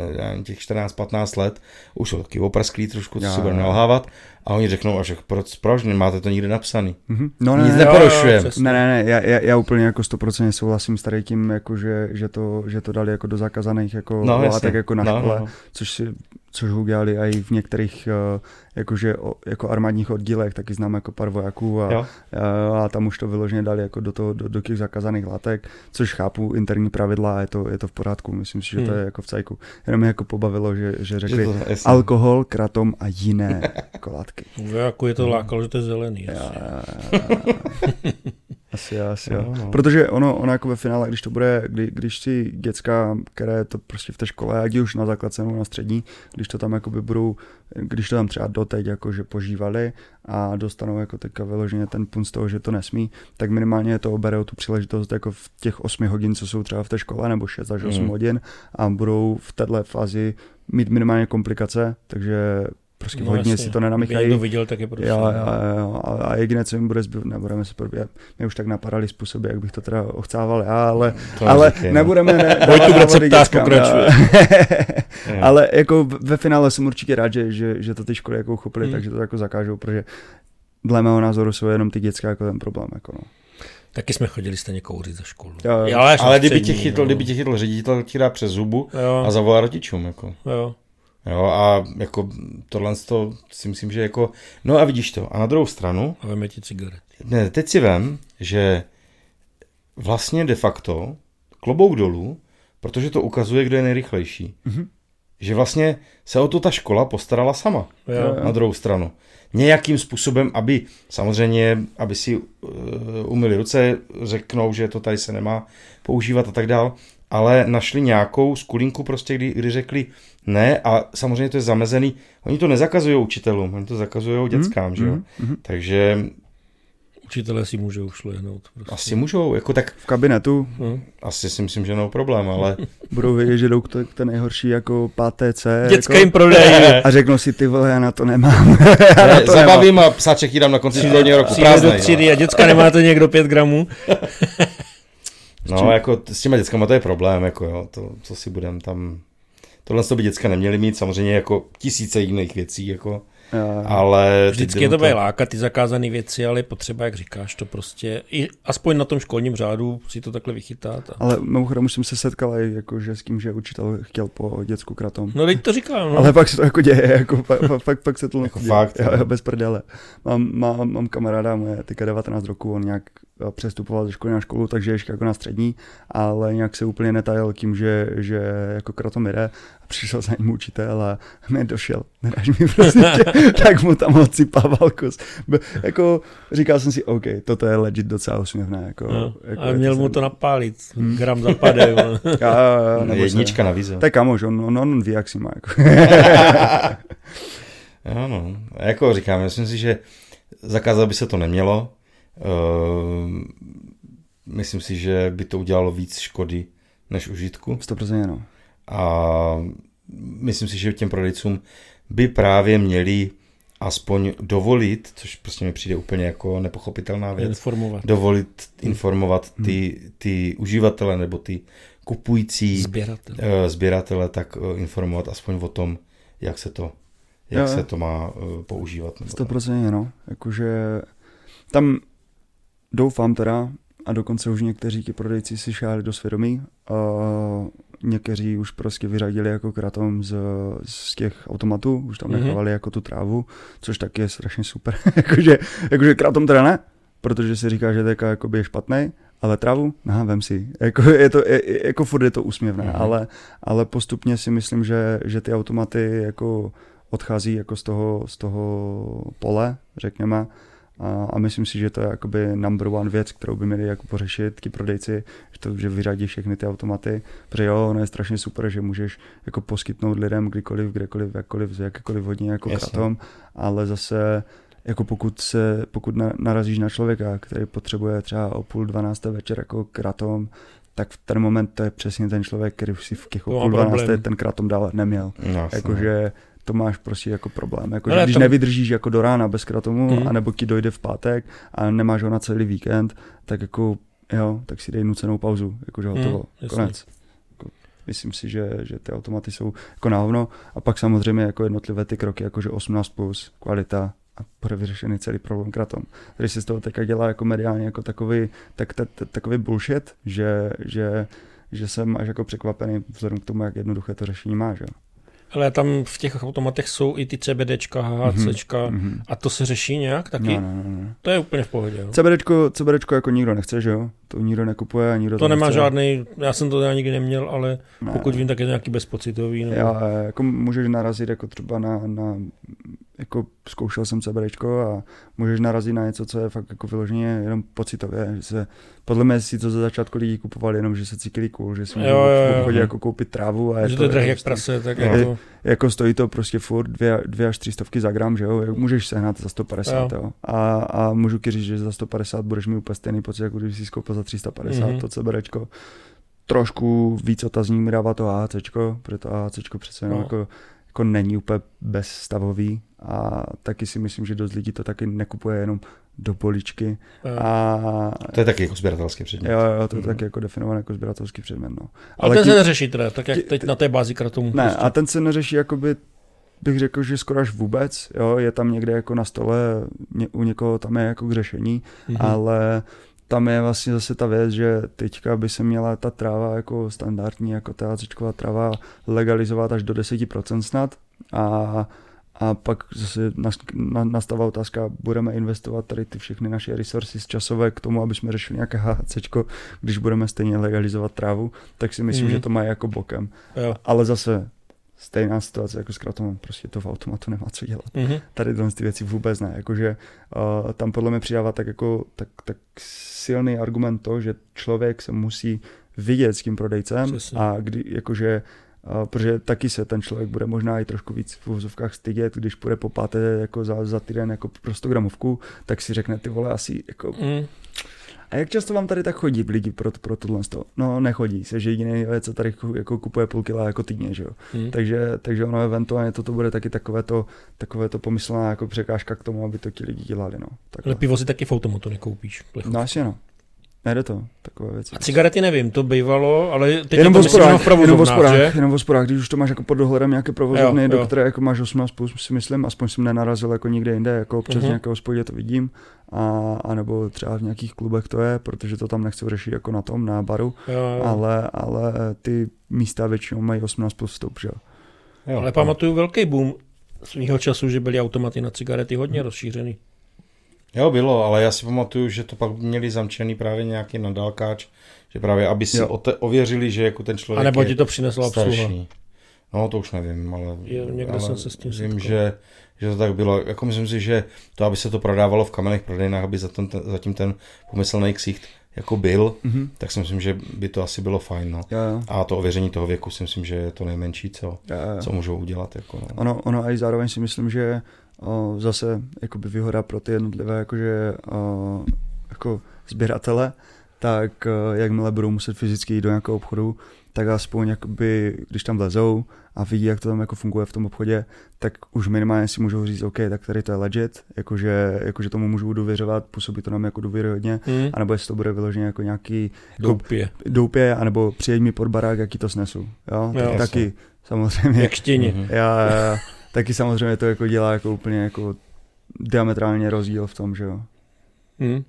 těch 14-15 let už jsou taky oprsklí trošku, co si budeme nalhávat a oni řeknou, a že proč, proč nemáte to nikde napsaný. Mhm. No Nic ne, ne, nepo- neporušujeme. Ne, ne, ne, já, já, já úplně jako 100% souhlasím s tady tím, jako že, že, to, že to dali jako do zakázaných jako No, látek jako na No, škole, no, no. což si což udělali i v některých eh, jakože, jako armádních oddílech, taky znám jako pár vojáků a, Jo? a, a tam už to vyloženě dali jako do, toho, do, do těch zakázaných látek, což chápu interní pravidla a je to, je to v pořádku, myslím si, že to Hmm. je jako v cajku. Jenom mě jako pobavilo, že, že řekli to, alkohol, kratom a jiné jako látky. Jako je to lákalo, že to je zelený. Já, já, já. asi jo, asi jo. Jo, no. Protože ono, ono jako ve finále, když to bude, kdy, když si děcka, které to prostě v té škole, ať už na základce nebo na střední, když to tam jakoby budou, když to tam třeba doteď jakože požívali a dostanou jako teďka vyloženě ten punt z toho, že to nesmí, tak minimálně to oberou tu příležitost jako v těch 8 hodin, co jsou třeba v té škole, nebo 6 až 8 Mm. hodin a budou v této fázi mít minimálně komplikace, takže prostě no, hodně si to Kdyby nenamíchají. někdo viděl, tak je prostě. Jo, jo, jo. A, jediné, co jim bude zbývat, nebudeme se probíhat. Mě už tak napadaly způsoby, jak bych to teda ochcával já, ale, To ale neříkej, no. nebudeme... Ne, Vojtu receptách dětskám, pokračuje. ale jako ve finále jsem určitě rád, že, že, že to ty školy jako uchopili, Hmm. takže to jako zakážou, protože dle mého názoru jsou jenom ty dětská jako ten problém. Jako no. Taky jsme chodili stejně kouřit za školu. Jo, jo. ale, až na Ale kdyby tě chytl, no. kdyby tě chytl ředitel, ti dá přes zubu Jo, a zavolá rodičům. Jako. jo. Jo, a jako tohle to si myslím, že jako, no a vidíš to. A na druhou stranu, A veme ti cigaret. ne, teď si vem, že vlastně de facto klobouk dolů, protože to ukazuje, kdo je nejrychlejší. Mhm. Že vlastně se o to ta škola postarala sama. Jo. Jo. Na druhou stranu. Nějakým způsobem, aby samozřejmě, aby si uh, umyli ruce, řeknou, že to tady se nemá používat a tak dál, ale našli nějakou skulinku prostě, kdy, kdy řekli ne a samozřejmě to je zamezený. Oni to nezakazují učitelům, oni to zakazují dětskám, že jo. Mhm, mhm. Takže Učitelé si můžou šlehnout. Prostě. asi můžou, jako tak V kabinetu No. asi si myslím, že no problém, ale budou vědět, že jdou k té nejhorší jako páté C. Děcka jako, jim prodají. a řeknou si, ty vole, já na to nemám. ne, to zabavím a psáček jí dám na konci školního roku Přijde do třídy a děcka nemáte někdo pět gramů. No, jako t- s těma dětskama to je problém, jako jo, to, co si budem tam... Tohle to by děcka neměly mít, samozřejmě jako tisíce jiných věcí, jako, ale... Vždycky je to bude lákat ty zakázané věci, ale je potřeba, jak říkáš, to prostě, i aspoň na tom školním řádu si to takhle vychytat. A... Ale mimochodem už jsem se setkal i jako, že s tím, že učitel chtěl po dětsku kratom. No teď to říkám, no. Ale pak se to jako děje, jako fakt, fakt, fakt, fakt se to Jako děje. fakt, jo, jo. jo, bez prdele. Mám, mám, mám kamaráda, mu je teďka 19 roku, on nějak přestupoval ze školy na školu, takže ještě jako na střední, ale nějak se úplně netajil tím, že, že jako kratom jde a přišel za ním učitel a mi došel, nedáš mi prostě, tak mu tam odsypával kus. Jako říkal jsem si, OK, toto je legit docela usměvné. Jako, no. jako A měl mu to napálit, Hmm. gram. Jo, jo, jo, nebo se- Jednička na vize. To je kamoš, on, on, on ví, jak si má. Jako. Jo, no. A Jako říkám, myslím si, že zakázat by se to nemělo. Ehm, myslím si, že by to udělalo víc škody než užitku. 100% no. A myslím si, že těm prodejcům by právě měli aspoň dovolit, což prostě mi přijde úplně jako nepochopitelná věc, Informovat. dovolit informovat ty, ty uživatele nebo ty kupující Sběratel. eh, sběratele, tak eh, informovat aspoň o tom, jak se to, jak Jo. se to má eh, používat. Nebo tak. 100% no. Jakože tam doufám teda, a dokonce už někteří ti prodejci si šáli do svědomí, a někteří už prostě vyřadili jako kratom z, z těch automatů, už tam Mhm. nechávali jako tu trávu, což taky je strašně super. jakože, jakože kratom teda ne, protože si říká, že teďka jakoby je špatný, ale trávu, aha, vem si. Jako, je to, je, jako furt je to úsměvné, Mhm. ale, ale postupně si myslím, že, že ty automaty jako odchází jako z toho, z toho pole, řekněme, A, a myslím si, že to je jakoby number one věc, kterou by měli jako pořešit ti prodejci, že to, že vyřadí všechny ty automaty, protože jo, ono je strašně super, že můžeš jako poskytnout lidem kdykoliv, kdekoliv, jakkoliv, z jakékoliv hodině jako Jasně. kratom, ale zase jako pokud se, pokud na, narazíš na člověka, který potřebuje třeba o půl dvanácté večer jako kratom, tak v ten moment to je přesně ten člověk, který už si v těch o půl dvanácté ten kratom dál neměl. No. Jakože to máš prostě jako problém. Jako, Ale že když to- nevydržíš jako do rána bez kratomu, Mhm. mm. anebo ti dojde v pátek a nemáš ho na celý víkend, tak jako jo, tak si dej nucenou pauzu, jakože hotovo, Mhm, jasně. konec. Jako, myslím si, že, že ty automaty jsou jako na hovno a pak samozřejmě jako jednotlivé ty kroky, jakože 18+, plus, kvalita a bude vyřešený celý problém kratom. Když se z toho teďka dělá jako mediálně jako takový, tak, tak, tak, takový bullshit, že, že, že jsem až jako překvapený vzhledem k tomu, jak jednoduché to řešení má, že jo. Ale tam v těch automatech jsou i ty CBDčka, HHCčka Mhm. a to se řeší nějak taky? No, no, no, no. To je úplně v pohodě. Jo. CBDčko, CBDčko jako nikdo nechce, že jo? To nikdo nekupuje a nikdo To nemá nechce. žádný, já jsem to teda nikdy neměl, ale Ne. pokud vím, tak je to nějaký bezpocitový. Nebo... Já, jako můžeš narazit jako třeba na, na jako zkoušel jsem CBDčko a můžeš narazit na něco, co je fakt jako vyloženě jenom pocitově, že se, podle mě si to za začátku lidi kupovali jenom, že se cítili cool, že si můžou v obchodě jako koupit trávu a je že to je drahý jak prostě- prase, tak Jo. jako... jako stojí to prostě furt dvě, dvě až tři stovky za gram, že jo, můžeš sehnat za 150, Jo. jo. A, a můžu ti říct, že za 150 budeš mít úplně stejný pocit, jako když jsi koupil za 350 Mhm. mm-hmm. to CBDčko. Trošku víc otazník mi dává to AHCčko, protože to AHCčko přece jenom No. jako, jako není úplně bezstavový a taky si myslím, že dost lidí to taky nekupuje jenom do poličky a To je taky jako sběratelský předmět. jo, jo, to je Mhm. taky jako definované jako sběratelský předmět, no. ale ten ti- se neřeší teda, tak jak teď na té bázi kratomu. ne, prostě. a ten se neřeší jakoby bych řekl, že skoro až vůbec, jo, je tam někde jako na stole, ně, u někoho tam je jako k řešení, Mhm. ale tam je vlastně zase ta věc, že teďka by se měla ta tráva jako standardní, jako THCčková tráva legalizovat až do 10% snad a a pak zase nas- na- nastává otázka, budeme investovat tady ty všechny naše resources časové k tomu, aby jsme řešili nějaké HCčko, když budeme stejně legalizovat trávu, tak si myslím, Mhm. že to má jako bokem. Jo. Ale zase stejná situace jako s kratomem, prostě to v automatu nemá co dělat. Mhm. Tady tyhle ty věci vůbec ne, jakože uh, tam podle mě přidává tak jako tak, tak silný argument to, že člověk se musí vidět s tím prodejcem Přesně. a kdy, jakože Uh, protože taky se ten člověk bude možná i trošku víc v uvozovkách stydět, když půjde po páté jako za, za týden jako pro 100 gramovku, tak si řekne ty vole asi jako Mhm. A jak často vám tady tak chodí lidi pro, pro tohle? sto? No nechodí, se, že jediný věc, co tady jako- kupuje půl kila jako týdně, že jo. Mhm. Takže, takže ono eventuálně toto bude taky takové to, takové to pomyslná jako překážka k tomu, aby to ti lidi dělali, no. Ale Takhle. pivo si taky v automatu nekoupíš. plechu. No asi no. Nejde to, takové věci. A cigarety nevím, to bývalo, ale teď Jenom je v to myslím v hospodách, jenom v provozovnách, hospodách, že? jenom v hospodách, když už to máš jako pod dohledem nějaké provozovny, Jo, do jo. které jako máš 18 plus, si myslím, aspoň jsem nenarazil jako nikde jinde, jako občas Mhm. v nějaké hospodě to vidím, a, a nebo třeba v nějakých klubech to je, protože to tam nechci řešit jako na tom, na baru, Jo, jo. ale, ale ty místa většinou mají 18 plus vstup, že jo. Ale pamatuju velký boom svýho času, že byly automaty na cigarety hodně rozšířený. Jo, bylo, ale já si pamatuju, že to pak měli zamčený právě nějaký nadálkáč, že právě aby si ote- ověřili, že jako ten člověk A nebo je ti to přinesla obsluha. No to už nevím, ale, Jo, někde ale jsem se s tím vím, setkal. že, že to tak bylo. Jako myslím si, že to, aby se to prodávalo v kamenných prodejnách, aby za ten, zatím ten pomyslný ksicht jako byl, Mhm. tak si myslím, že by to asi bylo fajn. No. Jo, jo. A to ověření toho věku si myslím, že je to nejmenší, co, Jo, jo. co můžou udělat. Jako, no. Ono, ono a i zároveň si myslím, že zase jakoby výhoda pro ty jednotlivé jakože, jako sběratele, tak jakmile budou muset fyzicky jít do nějakého obchodu, tak aspoň jakoby, když tam vlezou a vidí, jak to tam jako funguje v tom obchodě, tak už minimálně si můžou říct, OK, tak tady to je legit, jakože, jakože tomu můžu důvěřovat, působí to nám jako důvěryhodně, Hmm. anebo jestli to bude vyloženě jako nějaký jako Doupě. doupě, anebo přijeď mi pod barák, jaký to snesu. Jo? Jo. Tak, taky samozřejmě. Jak štěni. Mhm. Já, já, já, taky samozřejmě to jako dělá jako úplně jako diametrálně rozdíl v tom, že jo. Hmm.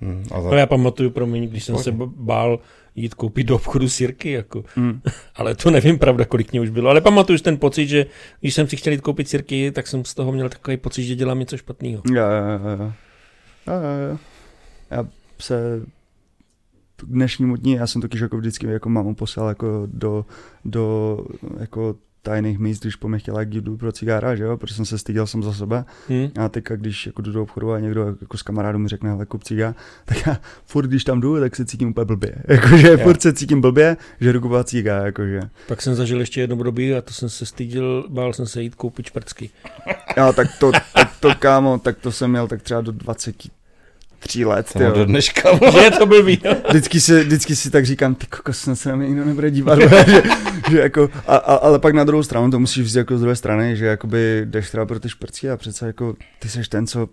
Hmm, a Ale já pamatuju, promiň, když jsem se bál jít koupit do obchodu sirky, jako. Mm. Ale to nevím, pravda, kolik mě už bylo. Ale pamatuju si ten pocit, že když jsem si chtěl jít koupit sirky, tak jsem z toho měl takový pocit, že dělám něco špatného. Já, já, já, já. Já, já, já. já se k dnešnímu dní, já jsem totiž jako vždycky jako mámu poslal jako do, do jako tajných míst, když po mě chtěla, jak jdu pro cigára, že jo, protože jsem se styděl jsem za sebe. Hmm. A teďka, když jako jdu do obchodu a někdo jako z kamarádů mi řekne, hele, kup ciga, tak já furt, když tam jdu, tak se cítím úplně blbě. Jakože furt se cítím blbě, že jdu kupovat ciga, jakože. Pak jsem zažil ještě jedno období a to jsem se styděl, bál jsem se jít koupit šprcky. Já tak to, tak to kámo, tak to jsem měl tak třeba do 20 tří let, To mám do dneška. Že je to blbý. Vždycky si, vždycky si tak říkám, ty kokos, snad se na mě nikdo nebude dívat, že, že jako, a, a, ale pak na druhou stranu to musíš vzít jako z druhé strany, že jakoby jdeš třeba pro ty šprcky a přece jako ty seš ten, co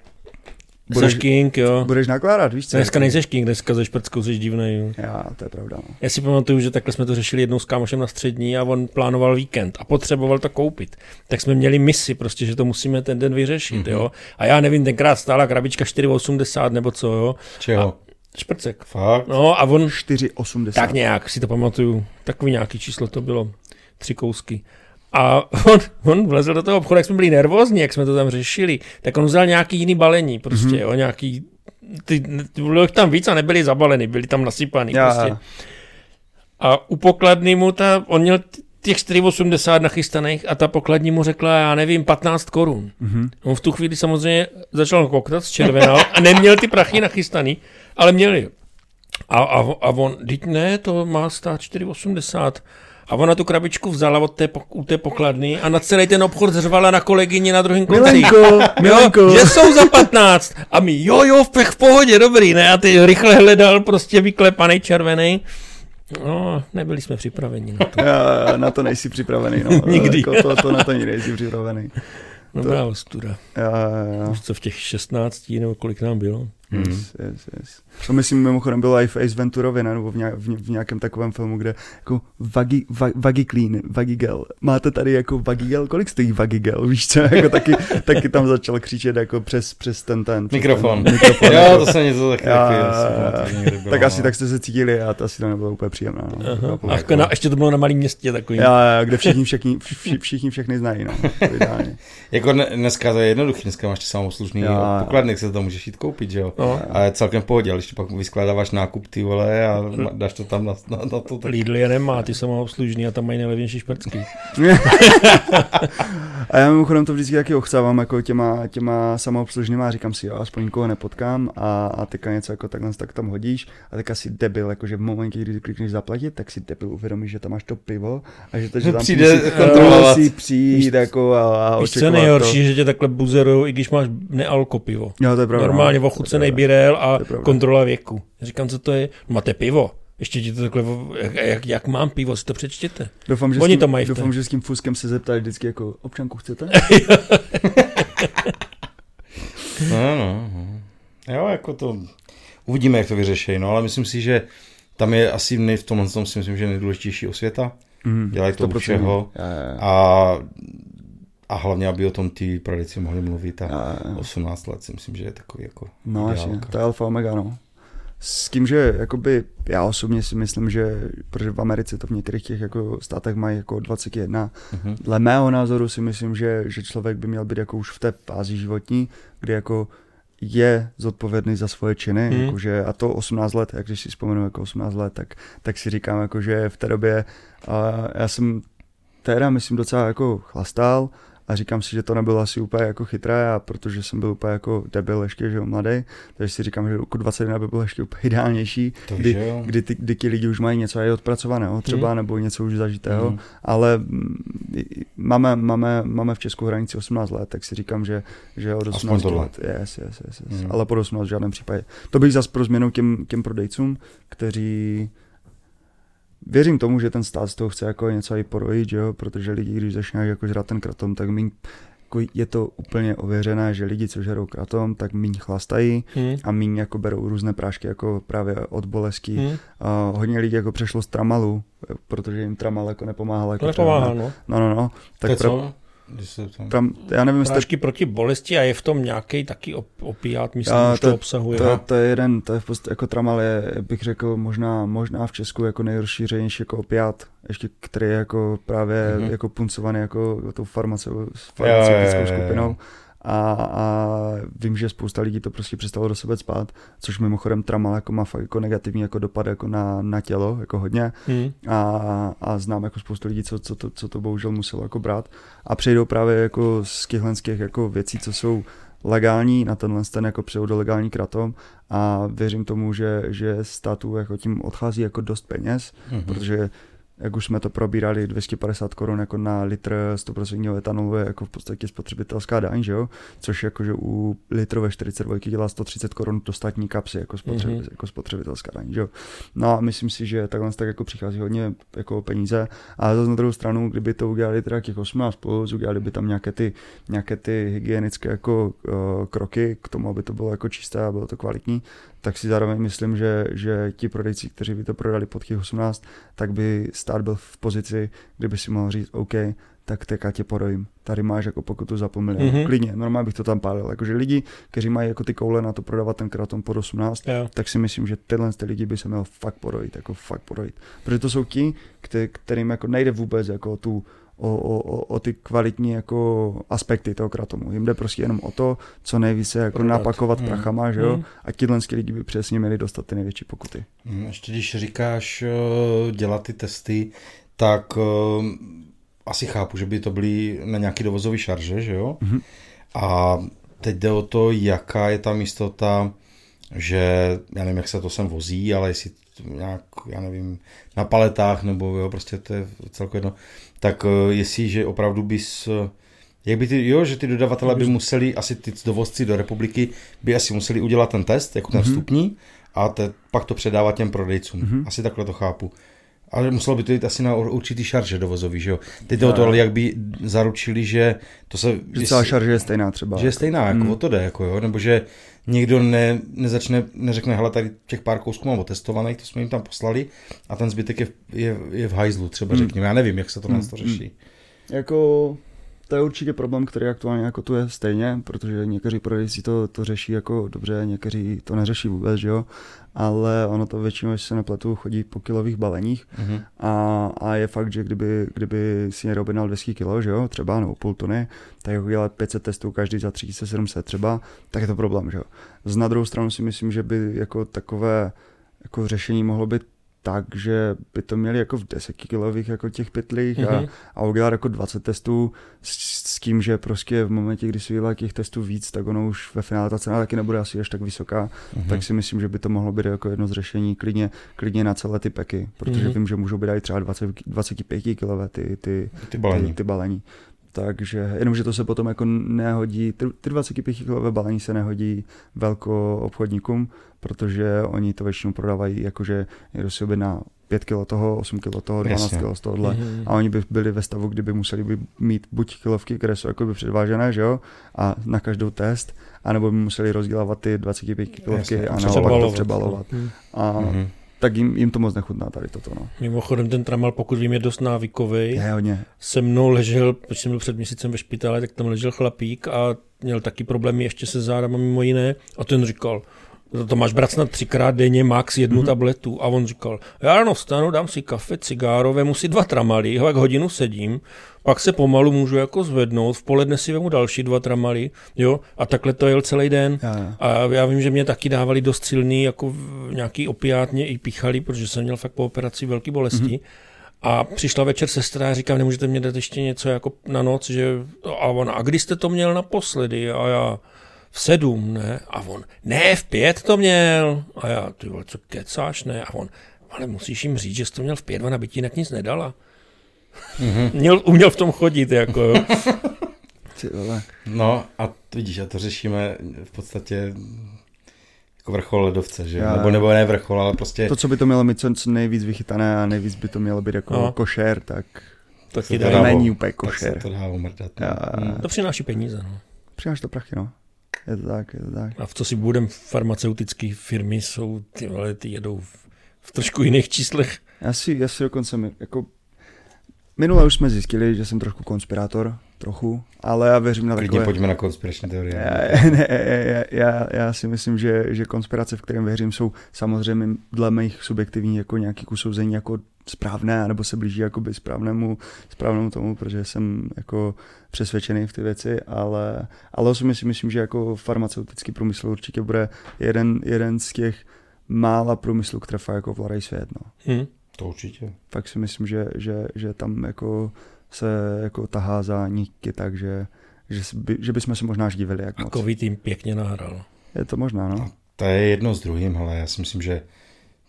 budeš, Seš king, jo. budeš nakládat, víš co? Dneska nejseš king, dneska ze šprckou jsi divnej. jo. Já, to je pravda. No. Já si pamatuju, že takhle jsme to řešili jednou s kámošem na střední a on plánoval víkend a potřeboval to koupit. Tak jsme měli misi prostě, že to musíme ten den vyřešit, Mhm. mm-hmm. jo. A já nevím, tenkrát stála krabička 4,80 nebo co, jo. Čeho? Šprcek. Fakt? No a on 4,80. Tak nějak si to pamatuju. Takový nějaký číslo to bylo. Tři kousky. A on, on vlezl do toho obchodu, jak jsme byli nervózní, jak jsme to tam řešili, tak on vzal nějaký jiný balení, prostě, mm-hmm. jo, nějaký, ty, ty, bylo jich tam víc a nebyly zabaleny, byly tam nasypaný, Já, prostě. A u pokladny mu ta, on měl těch 4,80 nachystaných a ta pokladní mu řekla, já nevím, 15 korun. Mhm. On v tu chvíli samozřejmě začal koktat, zčervenal a neměl ty prachy nachystaný, ale měl je. A, a, a on, teď ne, to má stát 4,80. A ona tu krabičku vzala od té, u té pokladny a na celý ten obchod zřvala na kolegyni na druhém konci. Milenko, Milenko. Jo, že jsou za 15. A my, jo, jo, v, v pohodě, dobrý, ne? A ty rychle hledal prostě vyklepaný červený. No, nebyli jsme připraveni na to. Já, na to nejsi připravený, no. Nikdy. Jako to, to na to nikdy nejsi připravený. Dobrá ostuda. Já, já, já. Už co v těch 16 nebo kolik nám bylo. Hmm. Yes, yes, yes. To myslím mimochodem bylo i v Ace Venturovi, ne? nebo v, nějak, v, v nějakém takovém filmu, kde jako vagi, va, vagi clean, vagi gel. Máte tady jako vagi gel? Kolik stojí vagi gel? Víš co? Jako taky, taky tam začal křičet jako přes, přes ten ten. přes Mikrofon. Ten, mikrofon Jo, jako. to se něco taky, Já, taky, tak asi no. tak jste se cítili a to asi to nebylo úplně příjemné. No. Aha. To bylo A jako- na, ještě to bylo na malém městě takový. Já, já, kde všichni, všichni, všichni, všichni všechny znají, no. Jako dne, dneska to je jednoduchý, dneska máš ty samoobslužný Já. pokladny, se to můžeš jít koupit, že jo. No. A je celkem v pohodě, když pak vyskládáváš nákup ty vole a ma- dáš to tam na, na, na to, tak Lidl je nemá, ty samoobslužný a tam mají nejlevnější šprcky. A já mimochodem to vždycky taky ochcávám jako těma, těma samoobslužnýma a říkám si, jo, aspoň nikoho nepotkám a, a teďka něco jako takhle tak tam hodíš a teďka si debil, jakože v momentě, kdy klikneš zaplatit, tak si debil uvědomíš, že tam máš to pivo a že to, že tam Přijde musí- kontrolovat. musí přijít jako a, a Víš, co nejhorší, to. že tě takhle buzerujou, i když máš nealko pivo. Jo, to je pravda. Normálně no. ochucený Pravda. birel a kontrola věku. Já říkám, co to je? No, máte pivo. Ještě ti to takhle, jak, jak, jak mám pivo, si to přečtěte. Doufám, že, Oni s tím, to mají doufám, že s tím fuskem se zeptali vždycky jako, občanku chcete? No, no, no. Jo, jako to, uvidíme, jak to vyřeší, no, ale myslím si, že tam je asi nej, v tomhle tom si myslím, že je nejdůležitější osvěta. Mm, Dělají to u 100%. všeho. Já, já, já. A, a hlavně, aby o tom ty prodejci mohli mluvit a já. 18 let si myslím, že je takový jako No jasně, to je alfa omega, no. S tím, že jakoby já osobně si myslím, že protože v Americe to v některých těch jako státech mají jako 21, Mhm. dle mého názoru si myslím, že, že člověk by měl být jako už v té fázi životní, kdy jako je zodpovědný za svoje činy, hmm. jakože, a to 18 let, jak když si vzpomenu jako 18 let, tak, tak si říkám, jako, že v té době a já jsem teda, myslím, docela jako chlastal a říkám si, že to nebylo asi úplně jako chytré a protože jsem byl úplně jako debil ještě, že jo, mladý, takže si říkám, že roku 21 by bylo ještě úplně ideálnější, To kdy, jo. kdy, ty, kdy ti lidi už mají něco i odpracovaného třeba, Hmm. nebo něco už zažitého, Mhm. ale mm, máme, máme, máme v Česku hranici 18 let, tak si říkám, že, že od 18 tohle. let, yes, yes, yes, yes. Mhm. ale pod 18 v žádném případě. To bych zas pro změnu těm, těm prodejcům, kteří Věřím tomu, že ten stát z toho chce jako něco i porojit, že jo? protože lidi, když začínají jako žrát ten kratom, tak míň, jako je to úplně ověřené, že lidi, co žerou kratom, tak míň chlastají Hmm. a míň jako berou různé prášky jako právě od bolesti. Hmm. A hodně lidí jako přešlo z tramalu, protože jim tramal jako nepomáhal. Jako To třeba- no. No, no, no. To je Tak pra, co? Tam... já nevím, jestli Prášky proti bolesti a je v tom nějaký taky op- opiát, myslím, A už to, to- obsahuje. to, to, je jeden, to je v podstatě, jako tramal je, bych řekl, možná, možná v Česku jako nejrozšířenější jako opiát, ještě který je jako právě Mhm. mm-hmm. jako puncovaný jako tou farmace, s Jo, jo, jo, farmaceutickou jo, jo. A, a vím, že spousta lidí to prostě přestalo do sebe spát, což mimochodem tramal jako má fakt jako negativní jako dopad jako na, na tělo, jako hodně Hmm. a, a znám jako spoustu lidí, co, co, to, co to bohužel muselo jako brát a přejdou právě jako z těchhle z těch jako věcí, co jsou legální na tenhle ten jako pseudolegální kratom a věřím tomu, že, že státu jako tím odchází jako dost peněz, Mhm. protože jak už jsme to probírali, 250 korun jako na litr 100% etanolu je jako v podstatě spotřebitelská daň, že jo? Což jakože u litru ve 42 dělá 130 korun do státní kapsy jako, spotřeb, Mhm. mm-hmm. jako spotřebitelská daň, že jo? No a myslím si, že takhle tak jako přichází hodně jako peníze, ale zase na druhou stranu, kdyby to udělali teda těch 18 plus, udělali by tam nějaké ty, nějaké ty hygienické jako uh, kroky k tomu, aby to bylo jako čisté a bylo to kvalitní, tak si zároveň myslím, že, že ti prodejci, kteří by to prodali pod těch 18, tak by stát byl v pozici, kdyby si mohl říct, OK, tak teďka tě porojím. Tady máš jako pokutu za půl milionu. Mhm. Mm-hmm. Klidně, normálně bych to tam pálil. Jakože lidi, kteří mají jako ty koule na to prodávat ten kratom pod 18, Jo. tak si myslím, že tyhle ty lidi by se měl fakt porojit, jako fakt porojit. Protože to jsou ti, kte- kterým jako nejde vůbec jako tu o, o, o, o ty kvalitní jako aspekty toho kratomu. Jim jde prostě jenom o to, co nejvíce jako Prodat. napakovat Hmm. prachama, že jo? Hmm. A tihle lidi by přesně měli dostat ty největší pokuty. Mm, Ještě když říkáš eh, dělat ty testy, tak eh, asi chápu, že by to byly na nějaký dovozový šarže, že jo? Mhm. A teď jde o to, jaká je tam jistota, že, já nevím, jak se to sem vozí, ale jestli nějak, já nevím, na paletách, nebo jo, prostě to je celko jedno, tak eh, jestli, že opravdu bys, eh, jak by ty, jo, že ty dodavatelé by museli, asi ty dovozci do republiky by asi museli udělat ten test, jako ten Mhm. vstupní, a te, pak to předávat těm prodejcům. Mhm. Asi takhle to chápu. Ale muselo by to jít asi na ur- určitý šarže dovozový, že jo? Teď to, ale jak by zaručili, že to se... Že celá šarže je stejná třeba. Že je stejná, jako Mm. o to jde, jako jo, nebo že někdo ne, nezačne, neřekne, hele, tady těch pár kousků mám otestovaných, to jsme jim tam poslali a ten zbytek je, v- je, je v hajzlu, třeba Mm. řekněme, já nevím, jak se to Mm, nás to řeší. Jako to je určitě problém, který aktuálně jako tu je stejně, protože někteří prodejci to, to řeší jako dobře, někteří to neřeší vůbec, že jo, ale ono to většinou, jestli se nepletu, chodí po kilových baleních Mhm. a, a je fakt, že kdyby, kdyby si někdo objednal 200 kg, že jo, třeba, nebo půl tuny, tak jako dělat 500 testů každý za 3700 třeba, tak je to problém, že jo. Z na druhou stranu si myslím, že by jako takové jako řešení mohlo být tak, že by to měli jako v 10 kilových jako těch pytlích a, Mhm. a udělat jako 20 testů s, s tím, že prostě v momentě, kdy si udělá těch testů víc, tak ono už ve finále ta cena taky nebude asi až tak vysoká, Mhm. tak si myslím, že by to mohlo být jako jedno z řešení klidně, klidně na celé ty peky, protože Mhm. vím, že můžou být i třeba 20, 25 kilové ty, ty, Ty balení. ty, ty balení. Takže jenomže to se potom jako nehodí, ty, ty 25 kilové balení se nehodí velko obchodníkům, protože oni to většinou prodávají jakože někdo si objedná 5 kg toho, 8 kg toho, 12 Jasně. kg z tohohle. Mhm. A oni by byli ve stavu, kdyby museli by mít buď kilovky, které jsou jakoby předvážené, že jo, a na každou test, anebo by museli rozdělávat ty 25 kilovky a naopak to Přebalovat. přebalovat. Mhm. A Mhm. tak jim, jim to moc nechutná tady toto, no. Mimochodem ten tramal, pokud vím, je dost návykový. Je hodně. Se mnou ležel, když jsem byl před měsícem ve špitále, tak tam ležel chlapík a měl taky problémy ještě se zádama mimo jiné. A ten říkal, to máš brát snad třikrát denně max jednu Mhm. tabletu. A on říkal, já ráno vstanu, dám si kafe, cigáro, vemu si dva tramaly, jak hodinu sedím, pak se pomalu můžu jako zvednout, v poledne si vemu další dva tramaly, jo, a takhle to jel celý den. Já, já. A já vím, že mě taky dávali dost silný, jako nějaký opiátně i píchali, protože jsem měl fakt po operaci velké bolesti. Mhm. Mm-hmm. A přišla večer sestra a říká, nemůžete mě dát ještě něco jako na noc, že a on, a kdy jste to měl naposledy? A já, v sedm, ne? A on, ne, v pět to měl. A já, ty vole, co kecáš, ne? A on, ale musíš jim říct, že jsi to měl v pět, ona by ti jinak nic nedala. Mhm. Měl, uměl v tom chodit, jako jo. Ty vole. No a vidíš, a to řešíme v podstatě jako vrchol ledovce, že? Já- Nebo, nebo ne vrchol, ale prostě To, co by to mělo mít co, co nejvíc vychytané a nejvíc by to mělo být jako No. košer, tak Taky to to není úplně tak se košer. to dá umrdat. no. Já-. To přináší peníze, no. Přináš to prachy, no. Je to tak, je to tak. A v co si budem, farmaceutické firmy jsou, ty vole, ty jedou v, v trošku jiných číslech. Já si, já si dokonce, jako minule už jsme zjistili, že jsem trošku konspirátor, trochu, ale já věřím na Klidně takové... pojďme na konspirační teorie. Já, ne, já, já, já si myslím, že, že konspirace, v kterém věřím, jsou samozřejmě dle mých subjektivních jako nějaký usouzení jako správné, nebo se blíží jakoby správnému, správnému tomu, protože jsem jako přesvědčený v ty věci, ale, ale osobně si myslím, že jako farmaceutický průmysl určitě bude jeden, jeden z těch mála průmyslů, které fakt jako vladají svět. No. Hmm. To určitě. Fakt si myslím, že, že, že tam jako se jako tahá za níky, takže že, by, že bychom se možná až divili, jak A moc. covid jim pěkně nahrál. Je to možná, no. To je jedno s druhým, ale já si myslím, že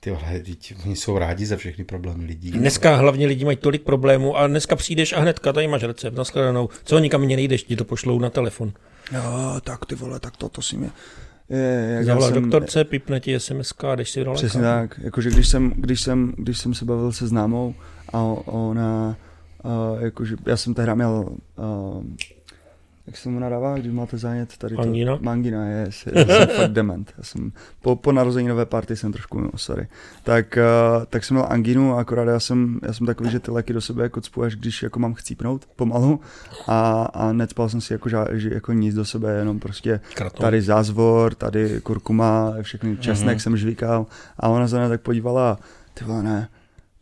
ty vole, oni jsou rádi za všechny problémy lidí. Dneska hlavně lidi mají tolik problémů a dneska přijdeš a hnedka tady máš recept, nashledanou. Co nikam mě nejdeš, ti to pošlou na telefon. Jo, tak ty vole, tak to, to si mě... Je, jak já Zavolá jsem- doktorce, pipne ti SMS a jdeš si do Přesně tak, jakože když jsem, když jsem, když jsem se bavil se známou a ona, uh, jakože já jsem tehdy měl, uh, jak se mu nadává, když máte zánět tady to? Angína? Mangina, yes, já jsem fakt dement. Já jsem, po, po narozeninové party jsem trošku mimo, sorry. Tak, uh, tak jsem měl angínu a akorát já jsem, já jsem takový, že ty léky do sebe jako cpu, až když jako mám chcípnout pomalu a, a necpal jsem si jako, ža, že, jako nic do sebe, jenom prostě Kratom. tady zázvor, tady kurkuma, všechny česnek Mhm. mm-hmm. jsem žvíkal a ona se na tak podívala, ty vole ne,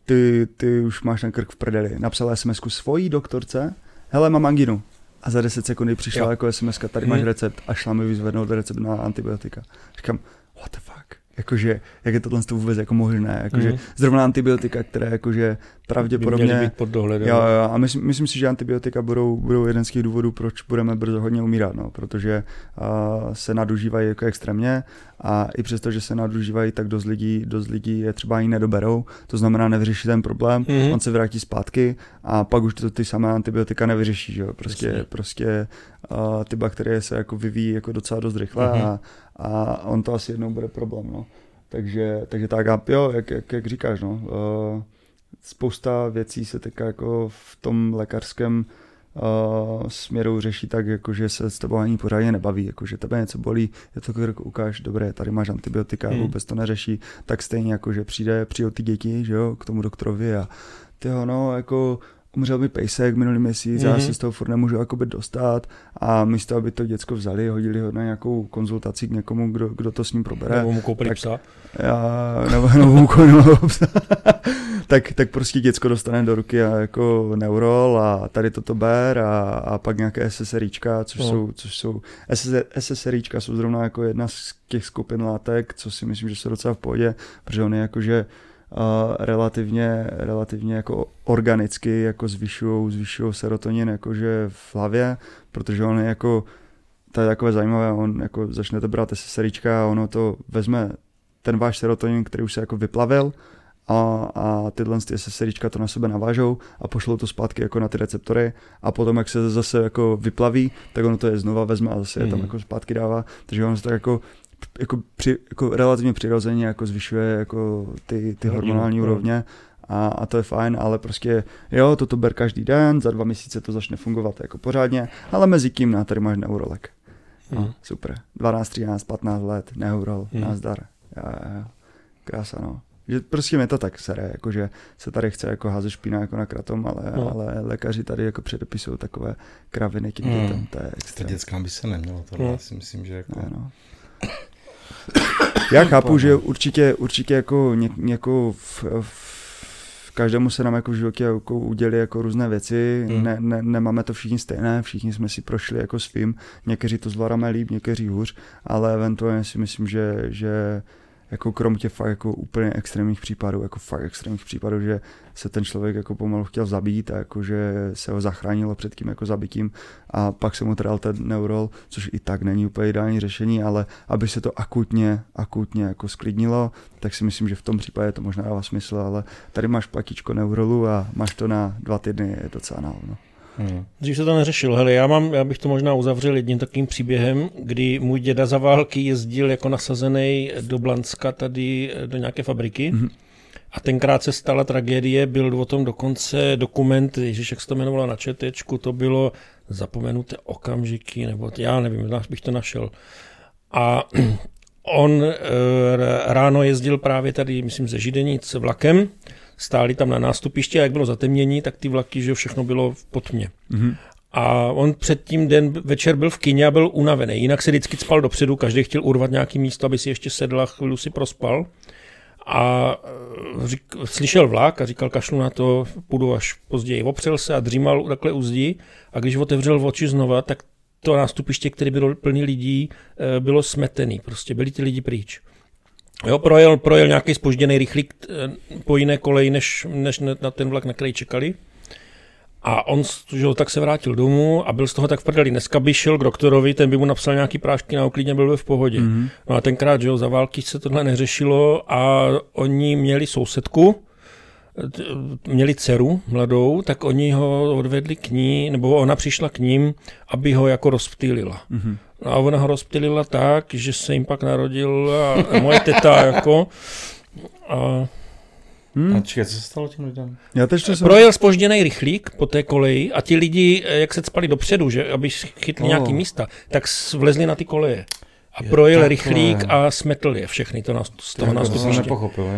ty, ty už máš ten krk v prdeli. Napsala sms svojí doktorce, hele, mám anginu. A za 10 sekund přišla Jo. jako sms tady máš Mhm. recept a šla mi vyzvednout recept na antibiotika. Říkám, what the fuck? Jakože, jak je tohle to vůbec jako možné? Jakože Mhm. zrovna antibiotika, které jakože By pravděpodobně... měly být pod dohledem. Jo, jo, a myslím, myslím si, že antibiotika budou, budou jeden z těch důvodů, proč budeme brzo hodně umírat, no, protože uh, se nadužívají jako extrémně a i přesto, že se nadužívají, tak dost lidí, dost lidí je třeba ani nedoberou, to znamená nevyřeší ten problém, Mhm. on se vrátí zpátky a pak už to ty samé antibiotika nevyřeší, že jo, prostě, Jasně. prostě uh, ty bakterie se jako vyvíjí jako docela dost rychle Mhm. a, a on to asi jednou bude problém, no. Takže, takže tak a jo, jak, jak, jak říkáš, no, uh, spousta věcí se teďka jako v tom lékařském uh, směru řeší tak, jako, že se s tebou ani pořádně nebaví, jako, že tebe něco bolí, je to jako ukáž, dobré, tady máš antibiotika, Hmm. vůbec to neřeší, tak stejně jako, že přijde, přijdou ty děti, že jo, k tomu doktorovi a tyho, no, jako umřel mi pejsek minulý měsíc, mm-hmm. já Mhm. se z toho furt nemůžu jakoby dostat a místo, aby to děcko vzali, hodili ho na nějakou konzultaci k někomu, kdo, kdo to s ním probere, Nebo mu koupili Tak- psa. já, nebo, nebo úkonu, tak, tak prostě děcko dostane do ruky a jako neurol a tady toto ber a, a pak nějaké SSRIčka, což No. jsou, což jsou SS, SSRIčka jsou zrovna jako jedna z těch skupin látek, co si myslím, že jsou docela v pohodě, protože on je jakože relativně, relativně jako organicky jako zvyšují zvyšujou serotonin jakože v hlavě, protože on je jako to je takové zajímavé, on jako začnete brát SSRIčka a ono to vezme ten váš serotonin, který už se jako vyplavil a, a tyhle ty SSRIčka to na sebe navážou a pošlou to zpátky jako na ty receptory a potom, jak se zase jako vyplaví, tak ono to je znova vezme a zase je tam Mhm. jako zpátky dává, takže ono se tak jako jako, při, jako relativně přirozeně jako zvyšuje jako ty, ty hormonální úrovně a, a to je fajn, ale prostě jo, toto ber každý den, za dva měsíce to začne fungovat jako pořádně, ale mezi tím na tady máš neurolek. No, Mhm. super. 12, 13, 15 let, neurol, Mhm. mm. nazdar. Jo, jo. Krása, no. Že prostě mě to tak sere, jakože se tady chce jako házet špína jako na kratom, ale, No. ale lékaři tady jako předepisují takové kraviny těm Hmm. dětem, to je To extrém. dětskám by se nemělo, tohle já si myslím, že jako... Ne, no. Já chápu, že určitě, určitě jako ně, něko v, v, každému se nám jako v životě jako udělí jako různé věci, hmm. ne, ne, nemáme to všichni stejné, všichni jsme si prošli jako svým, někteří to zvládáme líp, někteří hůř, ale eventuálně si myslím, že, že jako krom těch fakt jako úplně extrémních případů, jako fakt extrémních případů, že se ten člověk jako pomalu chtěl zabít a jako že se ho zachránilo před tím jako zabitím a pak se mu trál ten neurol, což i tak není úplně ideální řešení, ale aby se to akutně, akutně jako sklidnilo, tak si myslím, že v tom případě to možná dává smysl, ale tady máš platičko neurolu a máš to na dva týdny, je docela na hovno. Hmm. Dřív se to neřešilo. Hele, já, mám, já bych to možná uzavřel jedním takovým příběhem, kdy můj děda za války jezdil jako nasazený do Blanska tady eh, do nějaké fabriky. Mhm. A tenkrát se stala tragédie, byl o tom dokonce dokument, ježiš, jak se to jmenovalo na četečku, to bylo zapomenuté okamžiky, nebo já nevím, bych to našel. A on e, ráno jezdil právě tady, myslím, ze Židenic vlakem, stáli tam na nástupišti a jak bylo zatemnění, tak ty vlaky, že všechno bylo v potmě. Mhm. A on předtím den večer byl v kině a byl unavený. Jinak se vždycky spal dopředu, každý chtěl urvat nějaký místo, aby si ještě sedl a chvíli si prospal. A eh, řík, slyšel vlak a říkal, kašlu na to, půjdu až později. Opřel se a dřímal takhle u zdi a když otevřel oči znova, tak to nástupiště, které bylo plný lidí, eh, bylo smetený. Prostě byli ty lidi pryč. Jo, projel, projel nějaký spožděný rychlík eh, po jiné koleji, než, než na ten vlak, na který čekali. A on že, tak se vrátil domů a byl z toho tak v prdeli. Dneska by šel k doktorovi, ten by mu napsal nějaký prášky na uklidně, byl by v pohodě. Mm-hmm. No a tenkrát, že jo, za války se tohle neřešilo a oni měli sousedku, měli dceru mladou, tak oni ho odvedli k ní, nebo ona přišla k ním, aby ho jako rozptýlila. Mm-hmm. No a ona ho rozptýlila tak, že se jim pak narodil a moje teta jako a Hmm. A čekaj, co se stalo těm lidem? Já teď jsem... Projel spožděný rychlík po té koleji a ti lidi, eh, jak se spali dopředu, že aby chytli oh. nějaký místa, tak vlezli na ty koleje. A je projel takhle. rychlík a smetl je všechny to na, z toho nástupiště.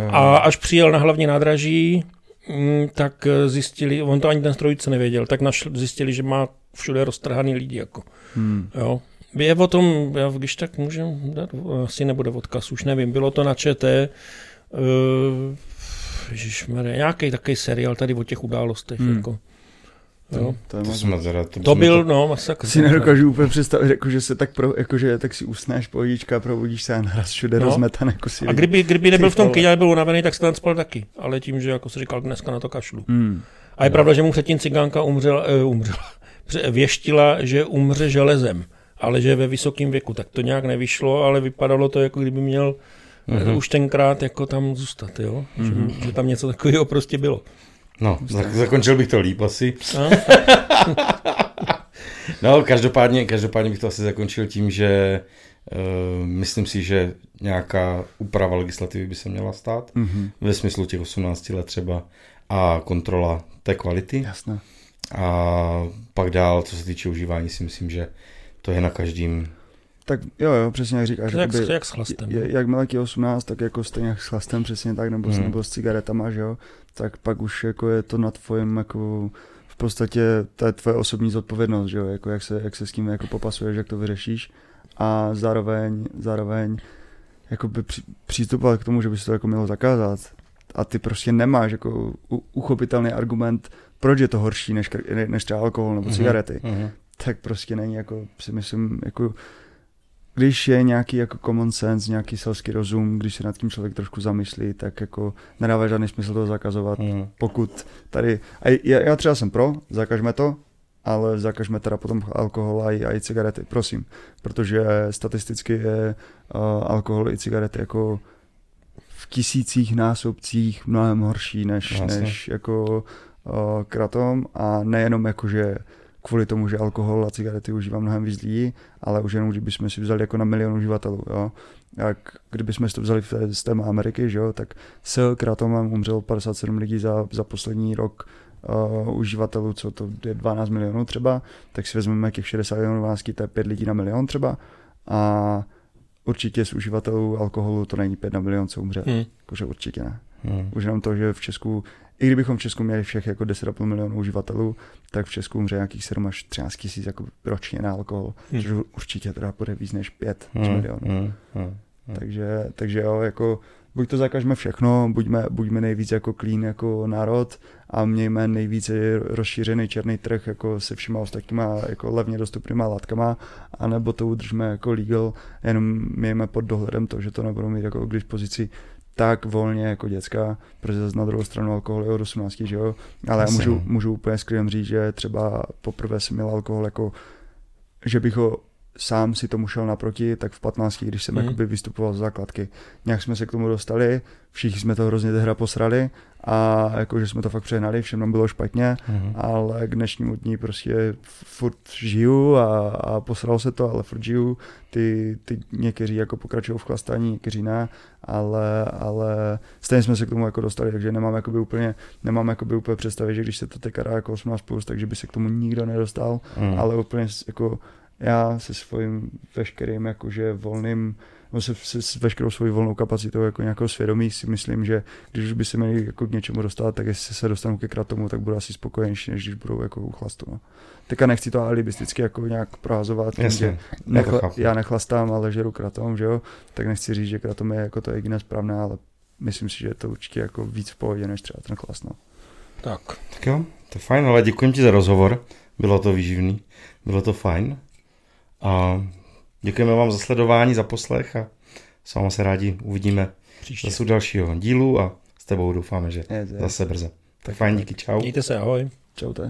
A až přijel na hlavní nádraží, mm, tak eh, zjistili, on to ani ten strojce nevěděl, tak našli, zjistili, že má všude roztrhaný lidi. Jako. Hmm. Jo. Je o tom, já, když tak můžeme dát, asi nebude odkaz, už nevím, bylo to na ČT, uh, nějaký takový seriál tady o těch událostech. Hmm. Jako. Jo. To, to, to, jsme teda, to, to byl, to... no, masakr. Si nedokážu úplně představit, jako, že se tak, pro, jako, že tak si usneš pohodička, probudíš se a naraz všude no. rozmetan. Jako si a kdyby, kdyby nebyl v tom kyně, byl unavený, tak se tam spal taky. Ale tím, že jako se říkal, dneska na to kašlu. Hmm. A je no. pravda, že mu předtím cigánka umřela, uh, umřela, věštila, že umře železem, ale že ve vysokém věku. Tak to nějak nevyšlo, ale vypadalo to, jako kdyby měl mm-hmm. už tenkrát jako tam zůstat, jo? Mm-hmm. Že, že tam něco takového prostě bylo. No, tak zakončil bych to líp asi. No, no každopádně, každopádně bych to asi zakončil tím, že uh, myslím si, že nějaká úprava legislativy by se měla stát, mm-hmm. ve smyslu těch 18 let třeba a kontrola té kvality. Jasné. A pak dál, co se týče užívání, si myslím, že to je na každém tak jo, jo, přesně jak říkáš. Jak, jakoby, jak s chlastem. Jak, jak je 18, tak jako stejně jak s chlastem, přesně tak, nebo, hmm. nebo s cigaretama, že jo, tak pak už jako je to na tvojím jako v podstatě to je tvoje osobní zodpovědnost, že jo, jako jak se, jak se s tím jako popasuješ, jak to vyřešíš a zároveň, zároveň jakoby při, přístupovat k tomu, že by se to jako mělo zakázat a ty prostě nemáš jako uchopitelný argument, proč je to horší než, než třeba alkohol nebo mhm, cigarety, mm-hmm. Tak prostě není jako si myslím jako když je nějaký jako common sense, nějaký selský rozum, když se nad tím člověk trošku zamyslí, tak jako nedává žádný smysl to zakazovat, mm. pokud tady, a já, já třeba jsem pro, zakažme to, ale zakažme teda potom alkohol a i, a i cigarety, prosím, protože statisticky je uh, alkohol i cigarety jako v tisících násobcích mnohem horší než, než jako uh, kratom. A nejenom jako, že kvůli tomu, že alkohol a cigarety užívá mnohem víc lidí, ale už jenom, kdybychom si vzali jako na milion uživatelů, jo. Jak kdybychom si to vzali z téma Ameriky, že jo, tak s kratomem umřelo 57 lidí za, za poslední rok uh, uživatelů, co to je 12 milionů třeba, tak si vezmeme těch 60 milionů vásky, to je 5 lidí na milion třeba a určitě z uživatelů alkoholu to není 5 na milion, co umře. Hmm. Jakože určitě ne. Hmm. Už jenom to, že v Česku i kdybychom v Česku měli všech jako 10,5 milionů uživatelů, tak v Česku umře nějakých 7 až 13 tisíc jako ročně na alkohol, hmm. což určitě teda bude víc než 5 hmm. milionů. Hmm. Hmm. Takže, takže jo, jako buď to zakažme všechno, buďme, buďme nejvíc jako clean jako národ a mějme nejvíce rozšířený černý trh jako se všema ostatníma jako levně dostupnýma látkama, anebo to udržme jako legal, jenom mějme pod dohledem to, že to nebudou mít jako k dispozici tak volně jako děcka, protože zase na druhou stranu alkohol je od 18, že jo, ale já můžu, můžu úplně skvěle říct, že třeba poprvé jsem měl alkohol jako, že bych ho sám si tomu šel naproti, tak v 15, když jsem mm. jakoby vystupoval z základky. Nějak jsme se k tomu dostali, všichni jsme to hrozně hra posrali a jakože jsme to fakt přehnali, všem nám bylo špatně, mm. ale k dnešnímu dní prostě furt žiju a, a posralo se to, ale furt žiju. Ty, ty někteří jako pokračují v chlastání, někteří ne, ale, ale stejně jsme se k tomu jako dostali, takže nemám jakoby úplně, nemám jakoby úplně představit, že když se to teďka jako 18+, plus, takže by se k tomu nikdo nedostal, mm. ale úplně jako já se svým veškerým jakože volným no se, se s veškerou svojí volnou kapacitou jako nějakého svědomí si myslím, že když už by se měli jako k něčemu dostat, tak jestli se dostanu ke kratomu, tak budu asi spokojenější, než když budou jako u chlastu. No. Teďka nechci to alibisticky jako nějak prohazovat, tím, že nechla, já nechlastám, ale žeru kratom, že jo, tak nechci říct, že kratom je jako to jediné správné, ale myslím si, že je to určitě jako víc v pohodě, než třeba ten chlast. No. Tak. Tak jo, to je fajn, ale děkuji ti za rozhovor, bylo to výživný, bylo to fajn. A děkujeme vám za sledování, za poslech a s vámi se rádi uvidíme Příště. zase u dalšího dílu a s tebou doufáme, že je, je. zase brzo. Tak fajn, díky, čau. Mějte se, ahoj. Čau, to